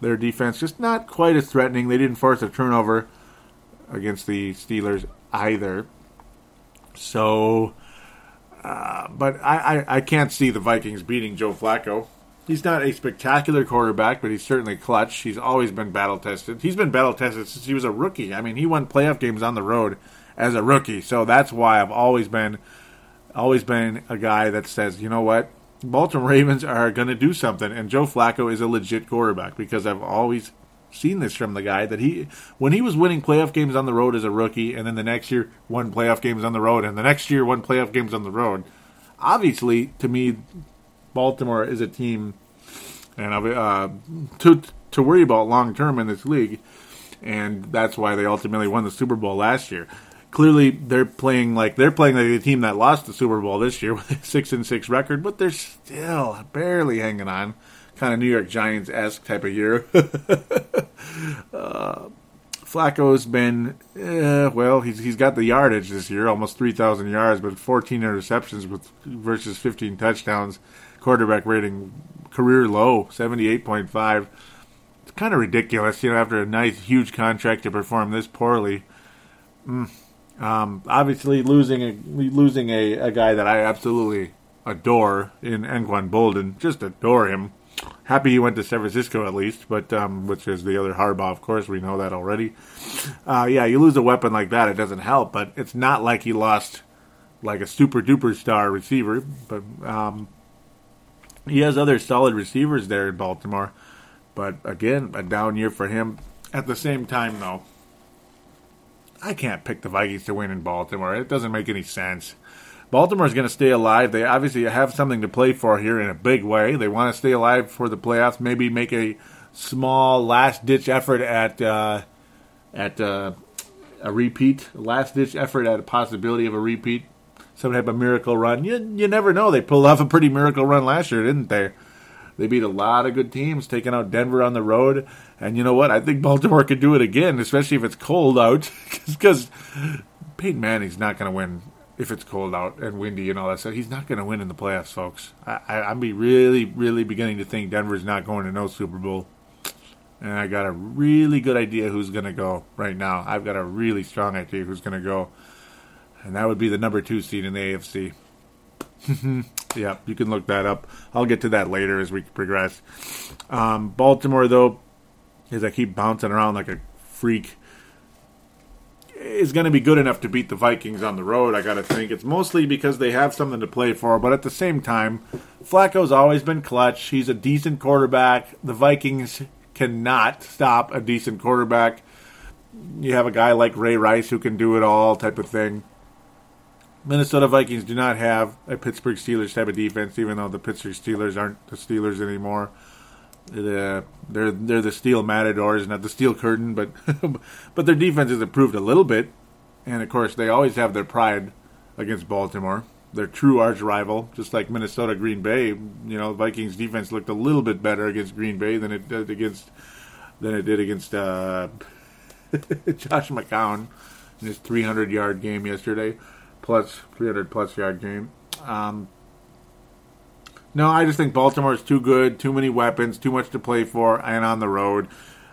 their defense just not quite as threatening. They didn't force a turnover against the Steelers either. So, uh, but I, I, I can't see the Vikings beating Joe Flacco. He's not a spectacular quarterback, but he's certainly clutch. He's always been battle tested. He's been battle tested since he was a rookie. I mean, he won playoff games on the road as a rookie, so that's why I've always been always been a guy that says, you know what, Baltimore Ravens are going to do something, and Joe Flacco is a legit quarterback because I've always seen this from the guy that he when he was winning playoff games on the road as a rookie, and then the next year won playoff games on the road, and the next year won playoff games on the road. Obviously, to me, Baltimore is a team, and uh, to to worry about long term in this league, and that's why they ultimately won the Super Bowl last year clearly they're playing like they're playing like the team that lost the Super Bowl this year (laughs) with a six and six record, but they're still barely hanging on. Kind of New York Giants esque type of year. (laughs) uh, Flacco's been uh, well. He's he's got the yardage this year, almost three thousand yards, but fourteen interceptions with versus fifteen touchdowns. Quarterback rating career low, seventy eight point five. It's kind of ridiculous, you know, after a nice huge contract to perform this poorly. Mm, um, obviously, losing a losing a, a guy that I absolutely adore in Anquan Boldin, just adore him. Happy he went to San Francisco at least, but um, which is the other Harbaugh, of course. We know that already. Uh, yeah, you lose a weapon like that, it doesn't help. But it's not like he lost like a super duper star receiver. But um, he has other solid receivers there in Baltimore. But again, a down year for him. At the same time, though, I can't pick the Vikings to win in Baltimore. It doesn't make any sense. Baltimore's going to stay alive. They obviously have something to play for here in a big way. They want to stay alive for the playoffs. Maybe make a small last ditch effort at uh, at uh, a repeat. Last ditch effort at a possibility of a repeat. Some type of miracle run. You you never know. They pulled off a pretty miracle run last year, didn't they? They beat a lot of good teams, taking out Denver on the road. And you know what? I think Baltimore could do it again, especially if it's cold out, (laughs) because Peyton Manning's not going to win if it's cold out and windy and all that stuff. He's not going to win in the playoffs, folks. I, I, I'm be really, really beginning to think Denver's not going to no Super Bowl. And I got a really good idea who's going to go right now. I've got a really strong idea who's going to go. And that would be the number two seed in the AFC. (laughs) yeah, you can look that up. I'll get to that later as we progress. Um, Baltimore, though, as I keep bouncing around like a freak, is going to be good enough to beat the Vikings on the road. I got to think it's mostly because they have something to play for, but at the same time, Flacco's always been clutch. He's a decent quarterback. The Vikings cannot stop a decent quarterback. You have a guy like Ray Rice who can do it all, type of thing. Minnesota Vikings do not have a Pittsburgh Steelers type of defense, even though the Pittsburgh Steelers aren't the Steelers anymore. Uh, they're they're the steel matadors, not the steel curtain, but (laughs) but their defense has improved a little bit, and of course they always have their pride against Baltimore, their true arch rival, just like Minnesota Green Bay. You know, Vikings defense looked a little bit better against Green Bay than it did against than it did against uh, (laughs) Josh McCown. in his 300 yard game yesterday, plus 300 plus yard game. Um, no, I just think Baltimore is too good, too many weapons, too much to play for, and on the road.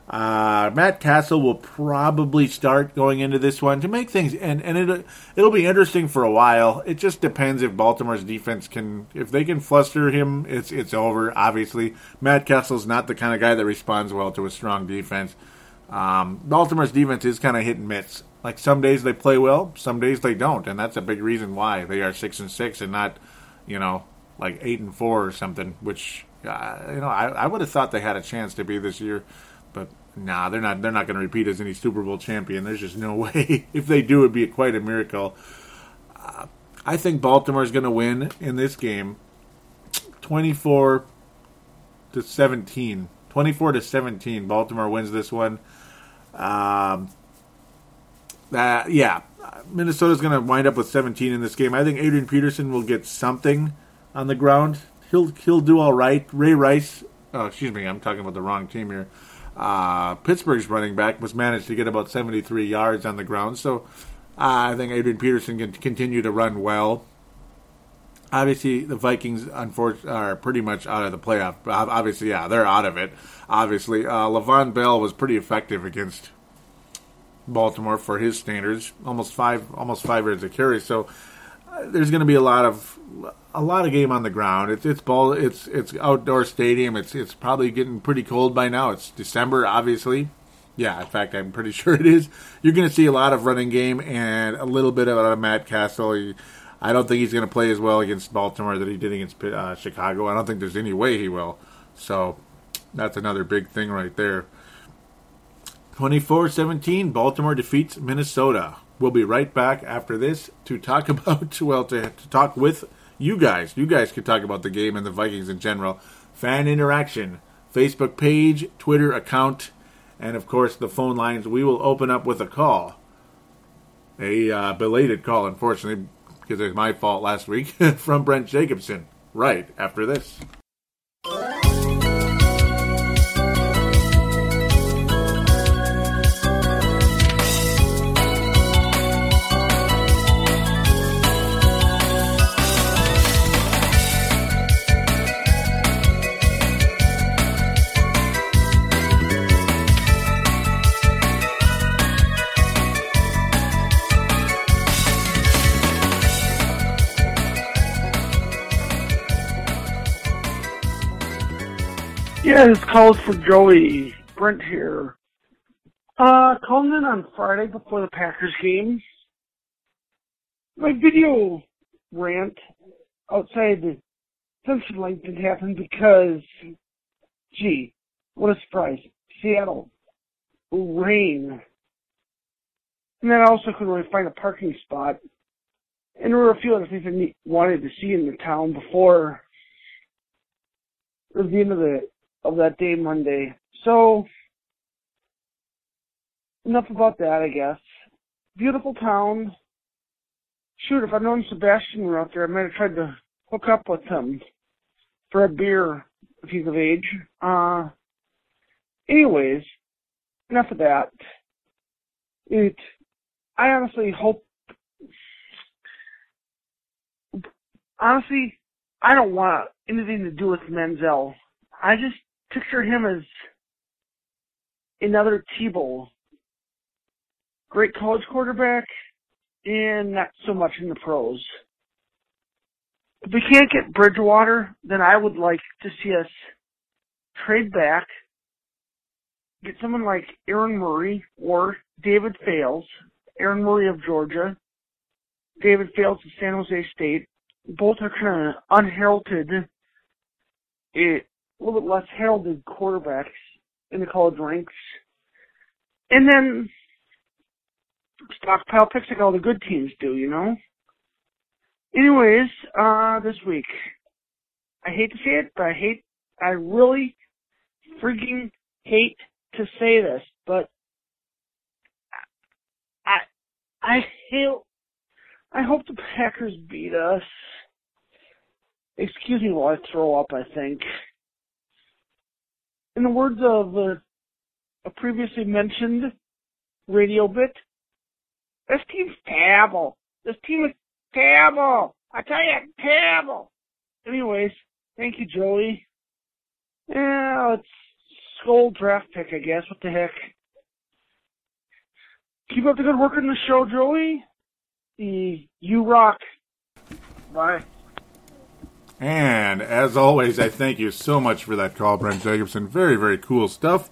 Uh, Matt Cassel will probably start going into this one to make things, and and it it'll be interesting for a while. It just depends if Baltimore's defense can, if they can fluster him, it's it's over. Obviously, Matt Cassel's not the kind of guy that responds well to a strong defense. Um, Baltimore's defense is kind of hit and miss. Like some days they play well, some days they don't, and that's a big reason why they are six and six and not, you know, like eight and four or something. Which uh, you know I, I would have thought they had a chance to be this year, but nah, they're not. They're not going to repeat as any Super Bowl champion. There's just no (laughs) way. if they do, it'd be quite a miracle. Uh, I think Baltimore's going to win in this game, 24 to 17. 24 to 17. Baltimore wins this one. Um, uh, yeah, Minnesota's going to wind up with 17 in this game. I think Adrian Peterson will get something on the ground. He'll he'll do all right. Ray Rice, oh, excuse me, I'm talking about the wrong team here. Uh, Pittsburgh's running back was managed to get about 73 yards on the ground, so uh, I think Adrian Peterson can continue to run well. Obviously, the Vikings unfortunately are pretty much out of the playoff. Obviously, yeah, they're out of it. Obviously, uh, Le'Veon Bell was pretty effective against Baltimore for his standards, almost five, almost five yards of carry. So there's going to be a lot of a lot of game on the ground. It's it's ball. It's it's outdoor stadium. It's it's probably getting pretty cold by now. It's December, obviously. Yeah, in fact, I'm pretty (laughs) sure it is. You're going to see a lot of running game and a little bit of uh, Matt Cassel. I don't think he's going to play as well against Baltimore that he did against uh, Chicago. I don't think there's any way he will. So that's another big thing right there. 24-17, Baltimore defeats Minnesota. We'll be right back after this to talk (laughs) about, well, to, to talk with you guys. You guys can talk about the game and the Vikings in general. Fan interaction, Facebook page, Twitter account, and of course the phone lines. We will open up with a call. A uh, belated call, unfortunately, because it's my fault last week, (laughs) from Brent Jacobson. Right after this. Yeah, this calls for Joey. Brent here. Uh, calling in on Friday before the Packers game. My video rant outside the Central Link didn't happen because, gee, what a surprise. Seattle. Rain. And then I also couldn't really find a parking spot. And there were a few other things I wanted to see in the town before it was the end of the of that day Monday. So enough about that, I guess. Beautiful town. Shoot, if I'd known Sebastian were out there, I might have tried to hook up with him for a beer if he's of age. Uh, anyways, enough of that. It, I honestly hope, honestly, I don't want anything to do with Manziel. I just picture him as another Tebow. Great college quarterback, and not so much in the pros. If we can't get Bridgewater, then I would like to see us trade back, get someone like Aaron Murray or David Fales, Aaron Murray of Georgia, David Fales of San Jose State. Both are kind of unheralded a little bit less heralded quarterbacks in the college ranks. And then stockpile picks like all the good teams do, you know? Anyways, uh, this week. I hate to say it, but I hate, I really freaking hate to say this, but I, I feel, I hope the Packers beat us. Excuse me while I throw up, I think in the words of uh, a previously mentioned radio bit, This team's terrible. This team is terrible. I tell you, terrible. Anyways, thank you, Joey. Yeah, it's skull draft pick, I guess. What the heck? Keep up the good work in the show, Joey. You rock. Bye. And as always, I thank you so much for that call, Brent Jacobson. Very, very cool stuff.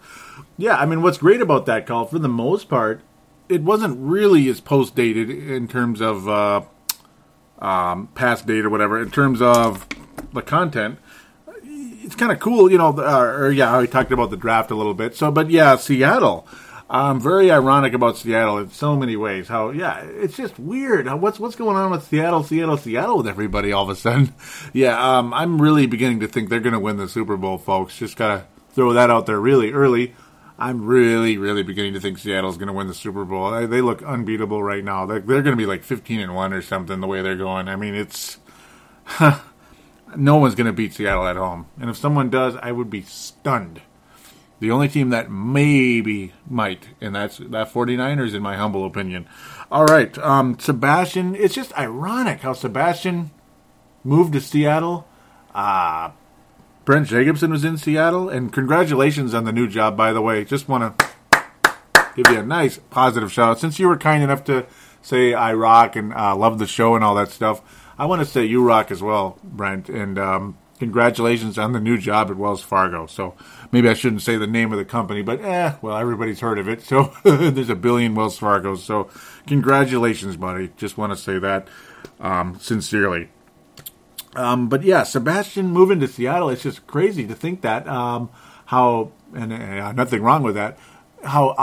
Yeah, I mean, what's great about that call, for the most part, it wasn't really as post dated in terms of uh, um, past date or whatever. In terms of the content, it's kind of cool, you know. Uh, or yeah, he talked about the draft a little bit. So, but yeah, Seattle. Um, very ironic about Seattle in so many ways. How yeah, it's just weird. What's what's going on with Seattle, Seattle, Seattle with everybody all of a sudden? (laughs) yeah, um, I'm really beginning to think they're going to win the Super Bowl, folks. Just gotta throw that out there really early. I'm really, really beginning to think Seattle's going to win the Super Bowl. They, they look unbeatable right now. They're, they're going to be like 15 and one or something the way they're going. I mean, it's (laughs) no one's going to beat Seattle at home, and if someone does, I would be stunned. The only team that maybe might, and that's that 49ers, in my humble opinion. All right, um, Sebastian. It's just ironic how Sebastian moved to Seattle. Uh, Brent Jacobson was in Seattle, and congratulations on the new job, by the way. Just want to give you a nice positive shout out. Since you were kind enough to say I rock and uh, love the show and all that stuff, I want to say you rock as well, Brent. And um, congratulations on the new job at Wells Fargo. So maybe I shouldn't say the name of the company, but eh, well, everybody's heard of it. So (laughs) there's a billion Wells Fargos. So congratulations, buddy. Just want to say that um, sincerely. Um, but yeah, Sebastian moving to Seattle, it's just crazy to think that. Um, how, and uh, nothing wrong with that. How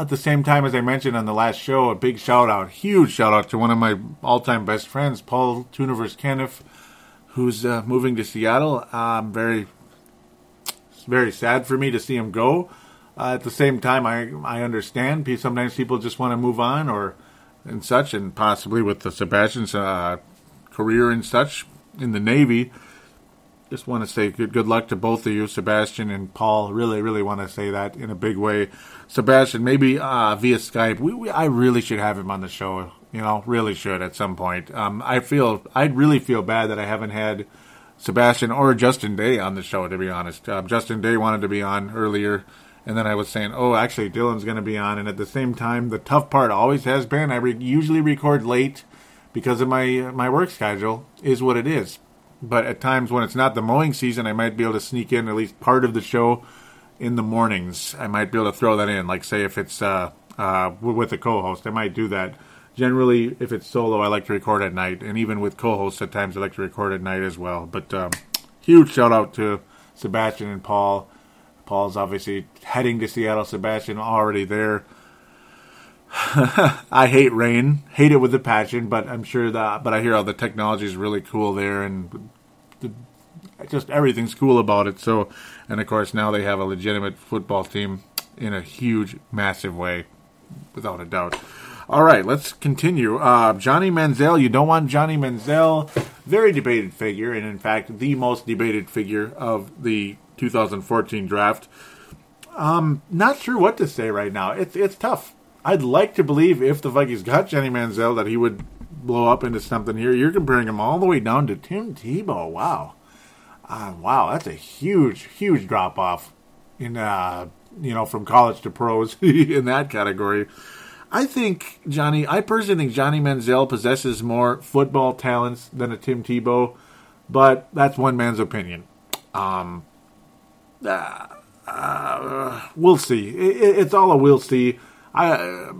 at the same time as I mentioned on the last show, a big shout out, huge shout out to one of my all time best friends, Paul Tuniverse Kenneth, who's uh, moving to Seattle. I'm very very sad for me to see him go. Uh, at the same time, I I understand. Sometimes people just want to move on or and such, and possibly with the Sebastian's uh, career and such in the Navy. Just want to say good good luck to both of you, Sebastian and Paul. Really, really want to say that in a big way. Sebastian, maybe uh, via Skype. We, we, I really should have him on the show. You know, really should at some point. Um, I feel I really feel bad that I haven't had Sebastian or Justin Day on the show. To be honest, uh, Justin Day wanted to be on earlier, and then I was saying, oh, actually, Dylan's going to be on. And at the same time, the tough part always has been I re- usually record late because of my my work schedule is what it is. But at times when it's not the mowing season, I might be able to sneak in at least part of the show in the mornings. I might be able to throw that in, like say if it's uh, uh, with a co-host, I might do that. Generally, if it's solo, I like to record at night, and even with co-hosts, at times I like to record at night as well. But um, huge shout out to Sebastian and Paul. Paul's obviously heading to Seattle. Sebastian already there. (laughs) I hate rain, hate it with a passion, but I'm sure that. But I hear all the technology is really cool there, and the, just everything's cool about it. So, and of course now they have a legitimate football team in a huge, massive way, without a doubt. All right, let's continue. Uh, Johnny Manziel, you don't want Johnny Manziel. Very debated figure, and in fact, the most debated figure of the 2014 draft. Um, not sure what to say right now. It's it's tough. I'd like to believe if the Vikings got Johnny Manziel that he would blow up into something here. You're comparing him all the way down to Tim Tebow. Wow, uh, wow, that's a huge, huge drop off in uh, you know from college to pros (laughs) in that category. I think Johnny. I personally think Johnny Manziel possesses more football talents than a Tim Tebow, but that's one man's opinion. Um, uh, uh, we'll see. It, it's all a we'll see. I uh,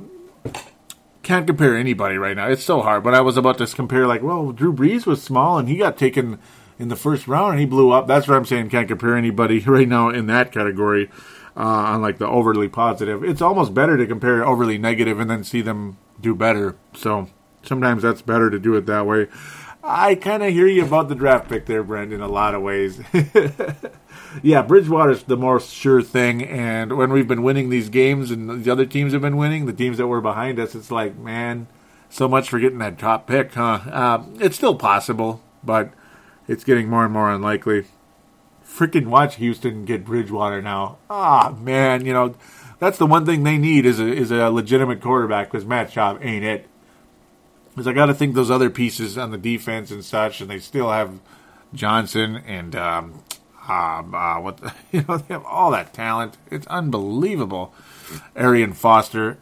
can't compare anybody right now. It's so hard. But I was about to compare, like, well, Drew Brees was small and he got taken in the first round and he blew up. That's what I'm saying. Can't compare anybody (laughs) right now in that category. Uh, on like the overly positive, it's almost better to compare overly negative and then see them do better. So sometimes that's better to do it that way. I kind of hear you about the draft pick there, Brent, in a lot of ways. (laughs) yeah, Bridgewater's the more sure thing. And when we've been winning these games and the other teams have been winning, the teams that were behind us, it's like, man, so much for getting that top pick, huh? Uh, it's still possible, but it's getting more and more unlikely. Freaking watch Houston get Bridgewater now. Ah, man, you know that's the one thing they need is a is a legitimate quarterback because Matt Schaub ain't it. Because I got to think those other pieces on the defense and such, and they still have Johnson and um, uh, uh, what (laughs) you know they have all that talent. It's unbelievable. Arian Foster,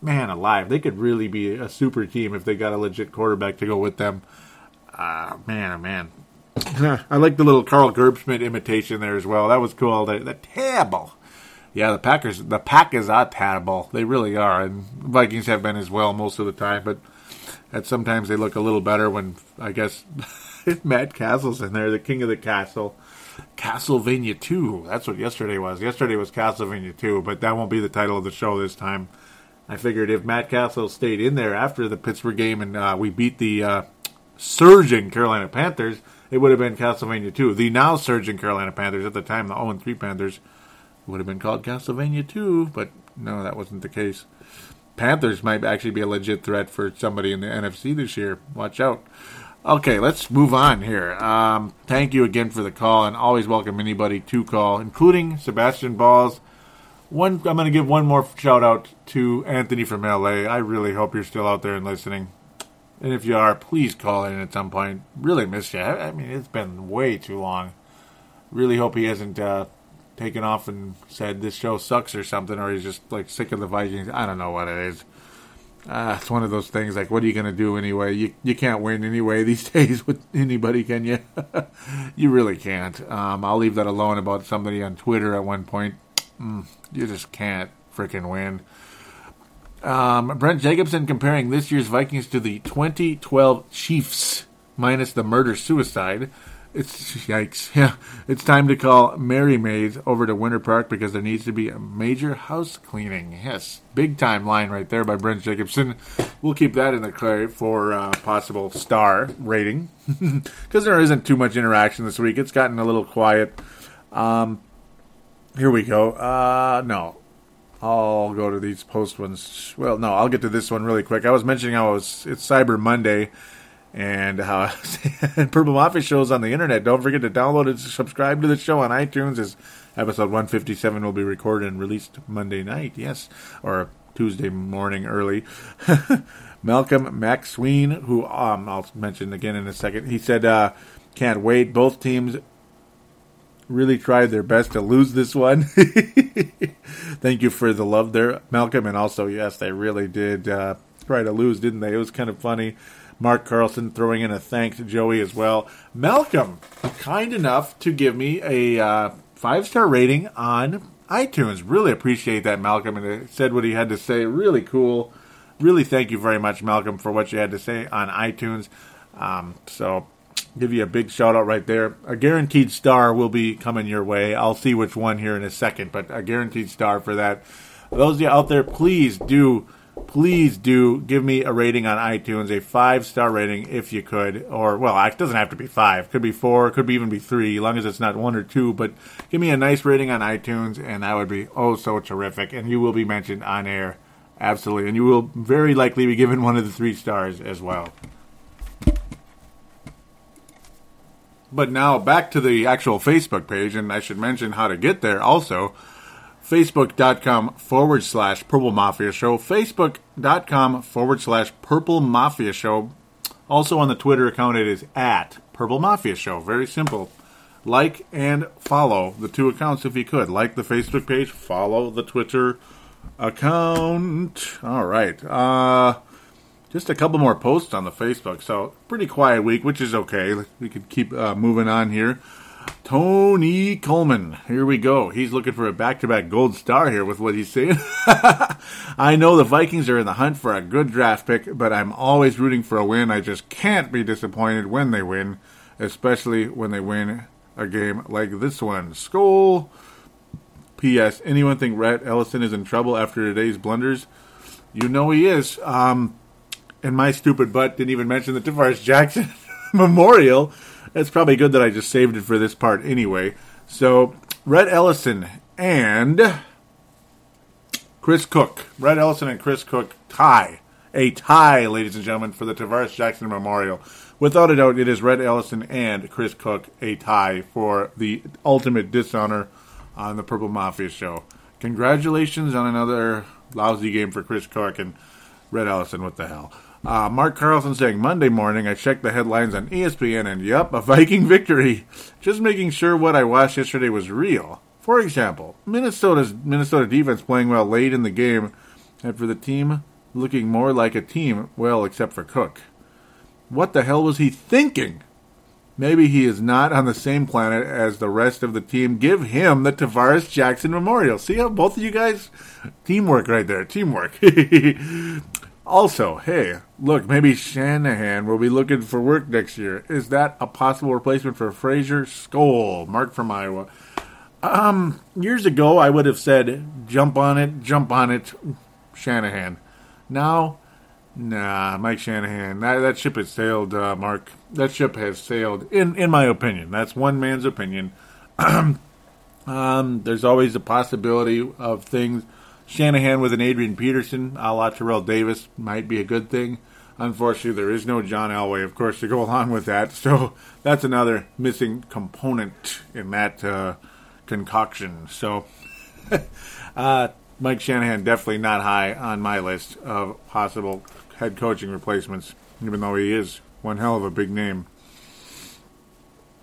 man alive, they could really be a super team if they got a legit quarterback to go with them. Uh, man, oh man, I like the little Carl Gerbschmidt imitation there as well. That was cool. The, the table. Yeah, the Packers, the Packers are terrible. They really are, and Vikings have been as well most of the time. But at sometimes they look a little better when I guess (laughs) Matt Cassel's in there, the king of the castle. Castlevania 2. That's what yesterday was. Yesterday was Castlevania 2, but that won't be the title of the show this time. I figured if Matt Cassel stayed in there after the Pittsburgh game and uh, we beat the uh, surging Carolina Panthers, it would have been Castlevania 2. The now surging Carolina Panthers, at the time, the 0 3 Panthers, would have been called Castlevania 2, but no, that wasn't the case. Panthers might actually be a legit threat for somebody in the NFC this year. Watch out. Okay, let's move on here. Um, thank you again for the call, and always welcome anybody to call, including Sebastian Balls. One, I'm going to give one more shout out to Anthony from LA. I really hope you're still out there and listening. And if you are, please call in at some point. Really miss you. I mean, it's been way too long. Really hope he hasn't uh, taken off and said this show sucks or something, or he's just like sick of the Vikings. I don't know what it is. Uh, it's one of those things like, what are you going to do anyway? You you can't win anyway these (laughs) days with anybody, can you? (laughs) you really can't. Um, I'll leave that alone about somebody on Twitter at one point. Mm, you just can't freaking win. Um, Brent Jacobson comparing this year's Vikings to the 2012 Chiefs minus the murder suicide. It's yikes. (laughs) Yeah, it's time to call Merry Maids over to Winter Park because there needs to be a major house cleaning. Yes, big time line right there by Brent Jacobson. We'll keep that in the clear for uh, possible star rating (laughs) because there isn't too much interaction this week. It's gotten a little quiet. Um, here we go. Uh, no, I'll go to these post ones. Well, no, I'll get to this one really quick. I was mentioning how it was, it's Cyber Monday and uh, (laughs) Purple Mafia shows on the internet. Don't forget to download and subscribe to the show on iTunes. As episode 157 will be recorded and released Monday night, yes, or Tuesday morning early. (laughs) Malcolm McSween, who um, I'll mention again in a second, he said, uh, "Can't wait. Both teams really tried their best to lose this one. (laughs) Thank you for the love there, Malcolm, and also yes, they really did uh, try to lose, didn't they? It was kind of funny." Mark Carlson throwing in a thank to Joey as well. Malcolm, kind enough to give me a uh, five star rating on iTunes. Really appreciate that, Malcolm, and said what he had to say. Really cool. Really thank you very much, Malcolm, for what you had to say on iTunes. Um, so give you a big shout out right there. A guaranteed star will be coming your way. I'll see which one here in a second, but a guaranteed star for that. Those of you out there, please do please do give me a rating on iTunes, a five star rating if you could, or well, it doesn't have to be five, could be four, could be even be three, as long as it's not one or two. But give me a nice rating on iTunes, and that would be oh so terrific, and you will be mentioned on air, absolutely, and you will very likely be given one of the three stars as well. But now back to the actual Facebook page, and I should mention how to get there also facebook.com forward slash Purple Mafia Show, facebook.com forward slash Purple Mafia Show. Also on the Twitter account, it is at Purple Mafia Show. Very simple. Like and follow the two accounts if you could. Like the Facebook page, follow the Twitter account. All right. Uh, just a couple more posts on the Facebook. So, pretty quiet week, which is okay. We could keep uh, moving on here. Tony Coleman. Here we go. He's looking for a back to back gold star here with what he's saying. (laughs) I know the Vikings are in the hunt for a good draft pick, but I'm always rooting for a win. I just can't be disappointed when they win, especially when they win a game like this one. Skull. P.S. Anyone think Rhett Ellison is in trouble after today's blunders? You know he is. Um, and my stupid butt didn't even mention the Tarvaris Jackson (laughs) Memorial it's probably good that I just saved it for this part anyway. So, Rhett Ellison and Chris Cook. Rhett Ellison and Chris Cook tie. A tie, ladies and gentlemen, for the Tarvaris Jackson Memorial. Without a doubt, it is Rhett Ellison and Chris Cook a tie for the ultimate dishonor on the Purple Mafia show. Congratulations on another lousy game for Chris Cook and Rhett Ellison. What the hell? Uh, Mark Carlson saying Monday morning I checked the headlines on ESPN and yup, a Viking (laughs) victory. Just making sure what I watched yesterday was real. For example, Minnesota's Minnesota defense playing well late in the game, and for the team looking more like a team, well, except for Cook. What the hell was he thinking? Maybe he is not on the same planet as the rest of the team. Give him the Tarvaris Jackson Memorial. See how both of you guys teamwork right there, teamwork. (laughs) also, hey, look, maybe Shanahan will be looking for work next year. Is that a possible replacement for Frazier Skol? Mark from Iowa. Um, years ago, I would have said, jump on it, jump on it, Shanahan. Now, nah, Mike Shanahan. That, that ship has sailed, uh, Mark. That ship has sailed, in, in my opinion. That's one man's opinion. (clears throat) um, there's always a possibility of things. Shanahan with an Adrian Peterson, a la Terrell Davis, might be a good thing. Unfortunately, there is no John Elway, of course, to go (laughs) along with that. So that's another missing component in that uh, concoction. So, (laughs) uh, Mike Shanahan definitely not high on my list of possible head coaching replacements, even though he is one hell of a big name.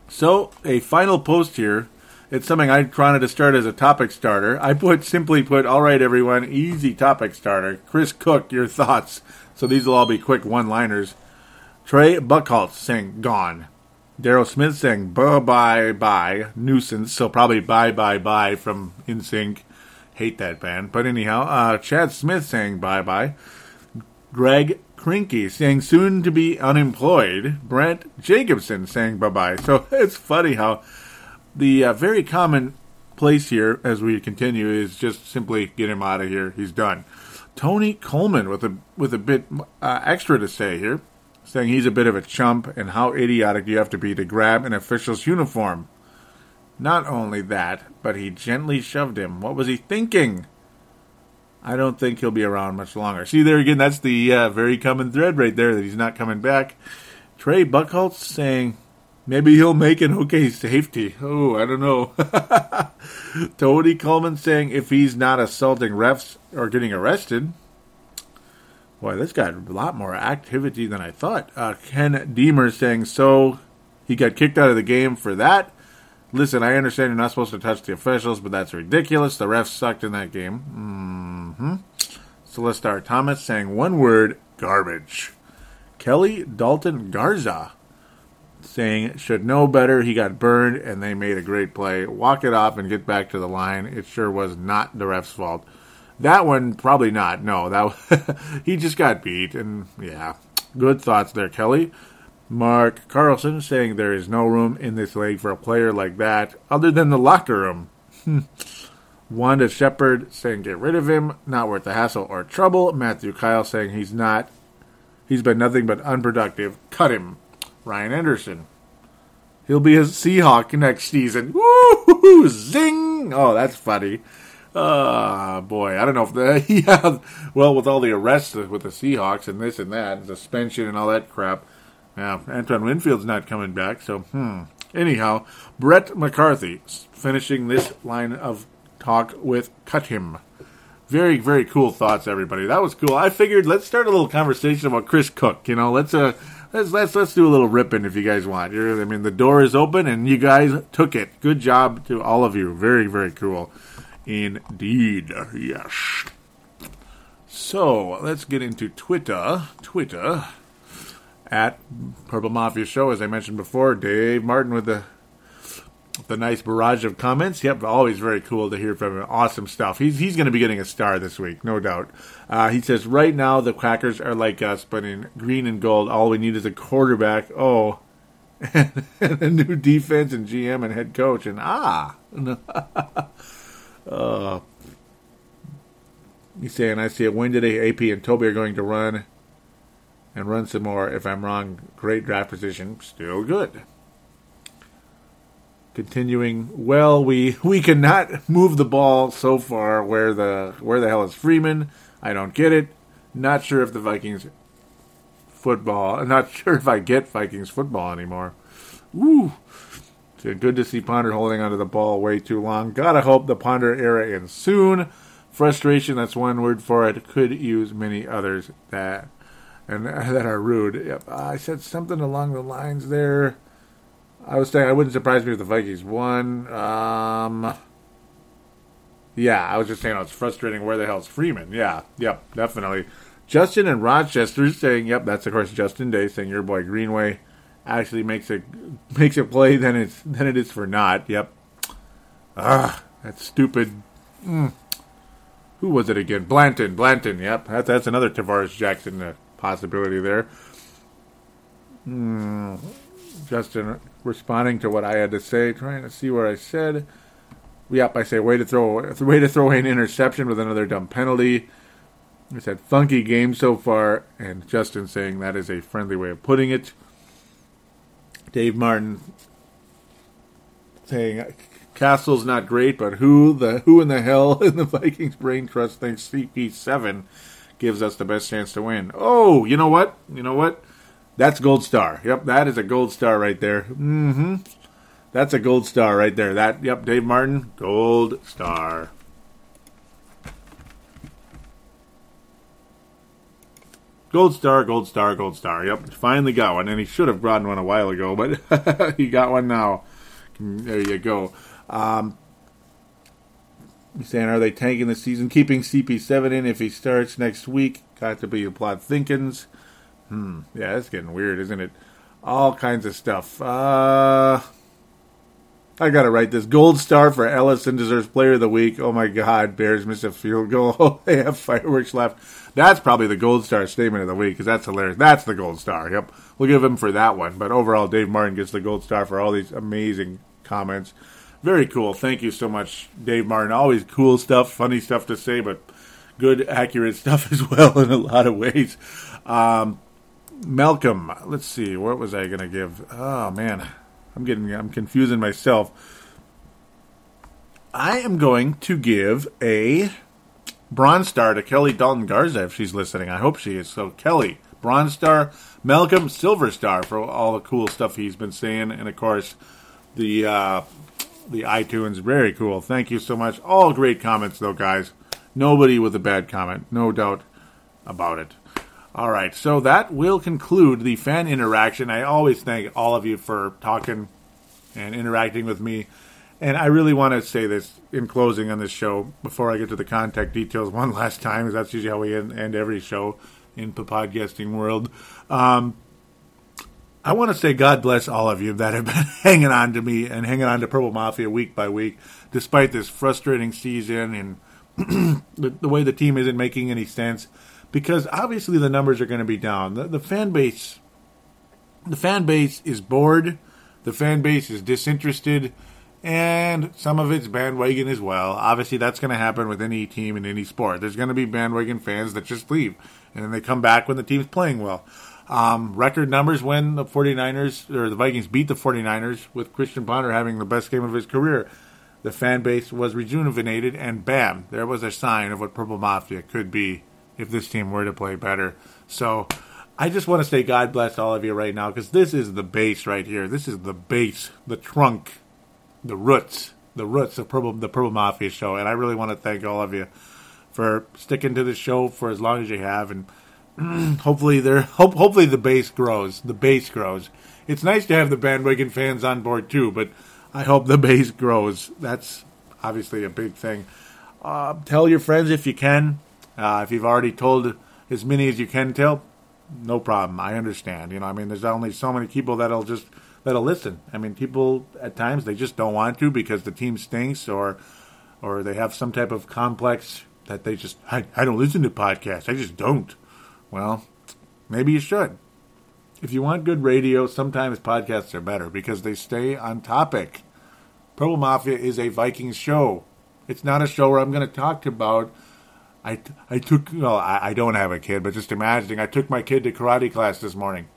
So, a final post here. It's something I wanted to start as a topic starter. I put simply put, all right, everyone, easy topic starter. Chris Cook, your thoughts. So these will all be quick one-liners. Trey Buckholz saying gone. Daryl Smith saying bye bye bye nuisance. So probably bye bye bye from NSYNC. Hate that band. But anyhow, uh, Chad Smith saying bye bye. Greg Krinky saying soon to be unemployed. Brent Jacobson saying bye bye. So (laughs) it's funny how the uh, very common place here as we continue is just simply get him out of here. He's done. Tony Coleman with a with a bit uh, extra to say here saying he's a bit of a chump and how idiotic you have to be to grab an official's uniform. Not only that, but he gently shoved him. What was he thinking? I don't think he'll be around much longer. See, there again, that's the uh, very common thread right there that he's not coming back. Trey Buckholz saying maybe he'll make an okay safety. Oh, I don't know. (laughs) Tony Coleman saying if he's not assaulting refs or getting arrested, Boy, this got a lot more activity than I thought. Uh, Ken Deemer saying, so he got kicked out of the game for that. Listen, I understand you're not supposed to touch the officials, but that's ridiculous. The refs sucked in that game. Mm-hmm. Celestar Thomas saying one word, garbage. Kelly Dalton Garza saying should know better. He got burned and they made a great play. Walk it off and get back to the line. It sure was not the ref's fault. That one, probably not. No, that (laughs) he just got beat, and yeah, good thoughts there, Kelly. Mark Carlson saying there is no room in this league for a player like that, other than the locker room. (laughs) Wanda Shepard saying get rid of him, not worth the hassle or trouble. Matthew Kyle saying he's not, he's been nothing but unproductive. Cut him. Ryan Anderson. He'll be a Seahawk next season. Woo! Zing! Oh, that's funny. Ah, uh, boy, I don't know if the (laughs) yeah, well, with all the arrests with the Seahawks and this and that, and suspension and all that crap. Yeah, Antoine Winfield's not coming back, so hmm. Anyhow, Brett McCarthy finishing this line of talk with "Cut him." Very, very cool thoughts, everybody. That was cool. I figured let's start a little conversation about Chris Cook. You know, let's uh, let's let's let's do a little ripping if you guys want. You're, I mean, the door is open and you guys took it. Good job to all of you. Very, very cool. Indeed, yes. So let's get into Twitter. Twitter at Purple Mafia Show, as I mentioned before. Dave Martin with the the nice barrage of comments. Yep, always very cool to hear from him. Awesome stuff. He's he's going to be getting a star this week, no doubt. Uh, he says right now the Quackers are like us, but in green and gold, all we need is a quarterback. Oh, (laughs) and, a new defense and GM and head coach, and ah. (laughs) Uh, he's saying, I see it. When today, AP and Toby are going to run and run some more. If I'm wrong, great draft position. Still good. Continuing, well, we we cannot move the ball so far. Where the where the hell is Freeman? I don't get it. Not sure if the Vikings football. I'm (laughs) not sure if I get Vikings football anymore. Woo. Good to see Ponder holding onto the ball way too long. Gotta hope the Ponder era ends soon. Frustration, that's one word for it. Could use many others. That and (laughs) that are rude. Yep, I said something along the lines there. I was saying I wouldn't surprise me if the Vikings won. Um, yeah, I was just saying it's frustrating. Where the hell's Freeman? Yeah, yep, definitely. Justin and Rochester saying, "Yep, that's of course Justin Day saying your boy Greenway actually makes it (laughs) makes it play than it's than it is for not." Yep. Ah, that's stupid. Mm. Who was it again? Blanton. Blanton. Yep, that, that's another Tarvaris Jackson uh, possibility there. Mm. Justin responding to what I had to say, trying to see where I said. Yep, I say way to throw (laughs) way to throw away an interception with another dumb penalty. I said funky game so far, and Justin saying that is a friendly way of putting it. Dave Martin saying Cassel's not great, but who the who in the hell (laughs) in the Vikings brain trust thinks CP7 gives us the best chance to win? Oh, you know what? You know what? That's gold star. Yep, that is a gold star right there. Mm-hmm. That's a gold star right there. That yep, Dave Martin, gold star. Gold star, gold star, gold star. Yep, finally got one, and he should have gotten one a while ago, but (laughs) he got one now. There you go. Um, saying, are they tanking the season, keeping CP7 in if he starts next week? Got to be a plot thinkins. Hmm. Yeah, that's getting weird, isn't it? All kinds of stuff. Uh, I gotta write this. Gold star for Ellison deserves Player of the Week. Oh my God, Bears miss a field goal. (laughs) Oh, they have fireworks left. That's probably the gold star statement of the week because that's hilarious. That's the gold star. Yep, we'll give him for that one. But overall, Dave Martin gets the gold star for all these amazing comments. Very cool. Thank you so much, Dave Martin. Always cool stuff, funny stuff to say, but good, accurate (laughs) stuff as well in a lot of ways. Um, Malcolm, let's see, what was I going to give? Oh man, I'm getting, I'm confusing myself. I am going to give a bronze star to Kelly Dalton Garza if she's listening. I hope she is. So Kelly, bronze star, Malcolm, silver star for all the cool stuff he's been saying, and of course the uh, the iTunes. Very cool. Thank you so much. All great comments, though, guys. Nobody with a bad comment. No doubt about it. All right, so that will conclude the fan interaction. I always thank all of you for talking and interacting with me. And I really want to say this in closing on this show before I get to the contact details (laughs) one last time, because that's usually how we end, end every show in the podcasting world. Um, I want to say God bless all of you that have (laughs) been hanging on to me and hanging on to Purple Mafia week by week, despite this frustrating season and (clears throat) the, the, way the team isn't making any sense. Because obviously the numbers are going to be down. The, the fan base, the fan base is bored. The fan base is disinterested, and some of it's bandwagon as well. Obviously, that's going to happen with any team in any sport. There's going to be bandwagon fans that just leave, and then they come back when the team's playing well. Um, record numbers when the 49ers or the Vikings beat the 49ers with Christian Ponder having the best game of his career. The fan base was rejuvenated, and bam, there was a sign of what Purple Mafia could be if this team were to play better. So I just want to say God bless all of you right now because this is the base right here. This is the base, the trunk, the roots, the roots of Purple, the Purple Mafia show. And I really want to thank all of you for sticking to the show for as long as you have and (clears throat) hopefully there hope, hopefully the base grows. The base grows. It's nice to have the bandwagon fans on board too, but I hope the base grows. That's obviously a big thing. Uh, tell your friends if you can. Uh, if you've already told as many as you can tell, no problem. I understand. You know, I mean, there's only so many people that'll just that'll listen. I mean, people at times they just don't want to because the team stinks or or they have some type of complex that they just I, I don't listen to podcasts. I just don't. Well, maybe you should. If you want good radio, sometimes podcasts are better because they stay on topic. Purple Mafia is a Vikings show. It's not a show where I'm going to talk about. I, I took, well, I, I don't have a kid, but just imagining, I took my kid to karate class this morning.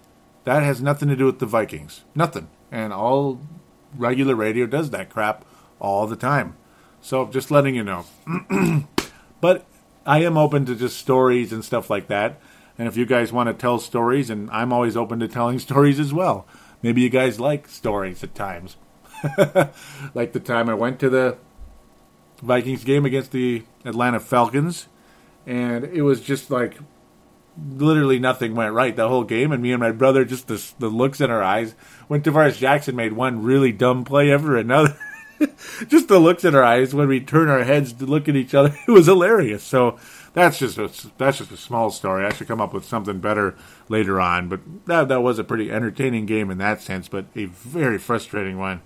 That has nothing to do with the Vikings. Nothing. And all regular radio does that crap all the time. So just letting you know. (clears throat) but I am open to just stories and stuff like that. And if you guys want to tell stories, and I'm always open to telling (laughs) stories as well. Maybe you guys like stories at times. (laughs) like the time I went to the Vikings game against the Atlanta Falcons, and it was just like literally nothing went right the whole game, and me and my brother just the, the looks in our eyes. When Tarvaris Jackson made one really dumb play ever another. (laughs) just the looks in our eyes when we turn our heads to look at each other, (laughs) it was hilarious. So that's just a, that's just a small story. I should come up with something better later on, but that that was a pretty entertaining game in that sense, but a very frustrating one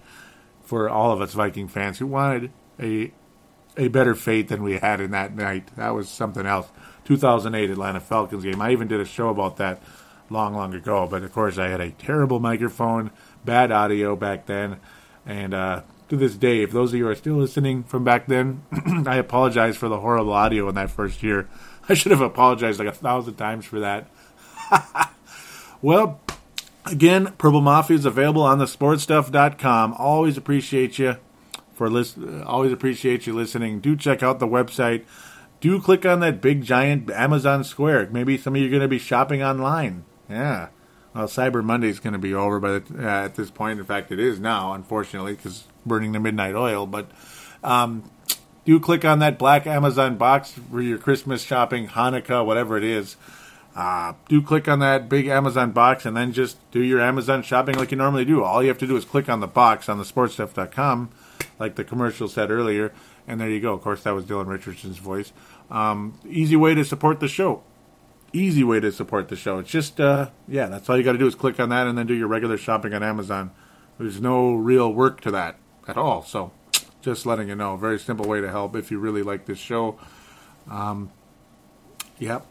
for all of us Viking fans who wanted a a better fate than we had in that night. That was something else. 2008 Atlanta Falcons game. I even did a show about that long, long ago, but of course I had a terrible microphone, bad audio back then, and uh, to this day, if those of you are still listening from back then, (clears throat) I apologize for the horrible audio in that first year. (laughs) I should have apologized like a thousand times for that. (laughs) well, again, Purple Mafia is available on the sportstuff.com. Always appreciate you for list- always appreciate you listening. Do check out the website. Do click on that big giant Amazon Square. Maybe some of you are going to be shopping online. Yeah. Well, Cyber Monday is going to be over by the, uh, at this point. In fact, it is now, unfortunately, because burning the midnight oil. But um, do click on that black Amazon box for your Christmas shopping, Hanukkah, whatever it is. Uh, do click on that big Amazon box and then just do your Amazon shopping like you normally do. All you have to do is click on the box on the sportstuff.com, like the commercial said earlier, and there you go. Of course, that was Dylan Richardson's voice. Um, easy way to support the show. Easy way to support the show. It's just, uh, yeah, that's all you got to do is click on that and then do your regular shopping on Amazon. There's no real work to that at all. So, just letting you know, very simple way to help if you really like this show. Um, yep.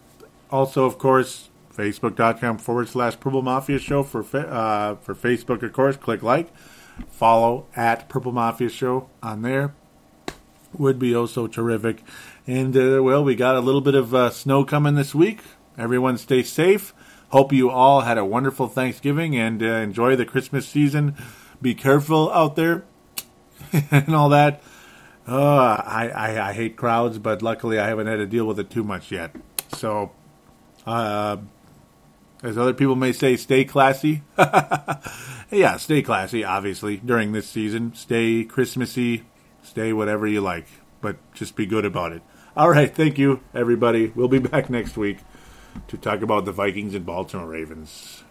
Also, of course, facebook.com forward slash Purple Mafia Show for uh, for Facebook, of course. Click like, follow at Purple Mafia Show on there. Would be also terrific. And, uh, well, we got a little bit of uh, snow coming this week. Everyone stay safe. Hope you all had a wonderful Thanksgiving and uh, enjoy the Christmas season. Be careful out there (laughs) and all that. Uh, I, I, I hate crowds, but luckily I haven't had to deal with it too much yet. So, uh, as other people may say, stay classy. (laughs) yeah, stay classy, obviously, during this season. Stay Christmassy, stay whatever you like, but just be good about it. All right, thank you, everybody. We'll be back next week to talk about the Vikings and Baltimore Ravens.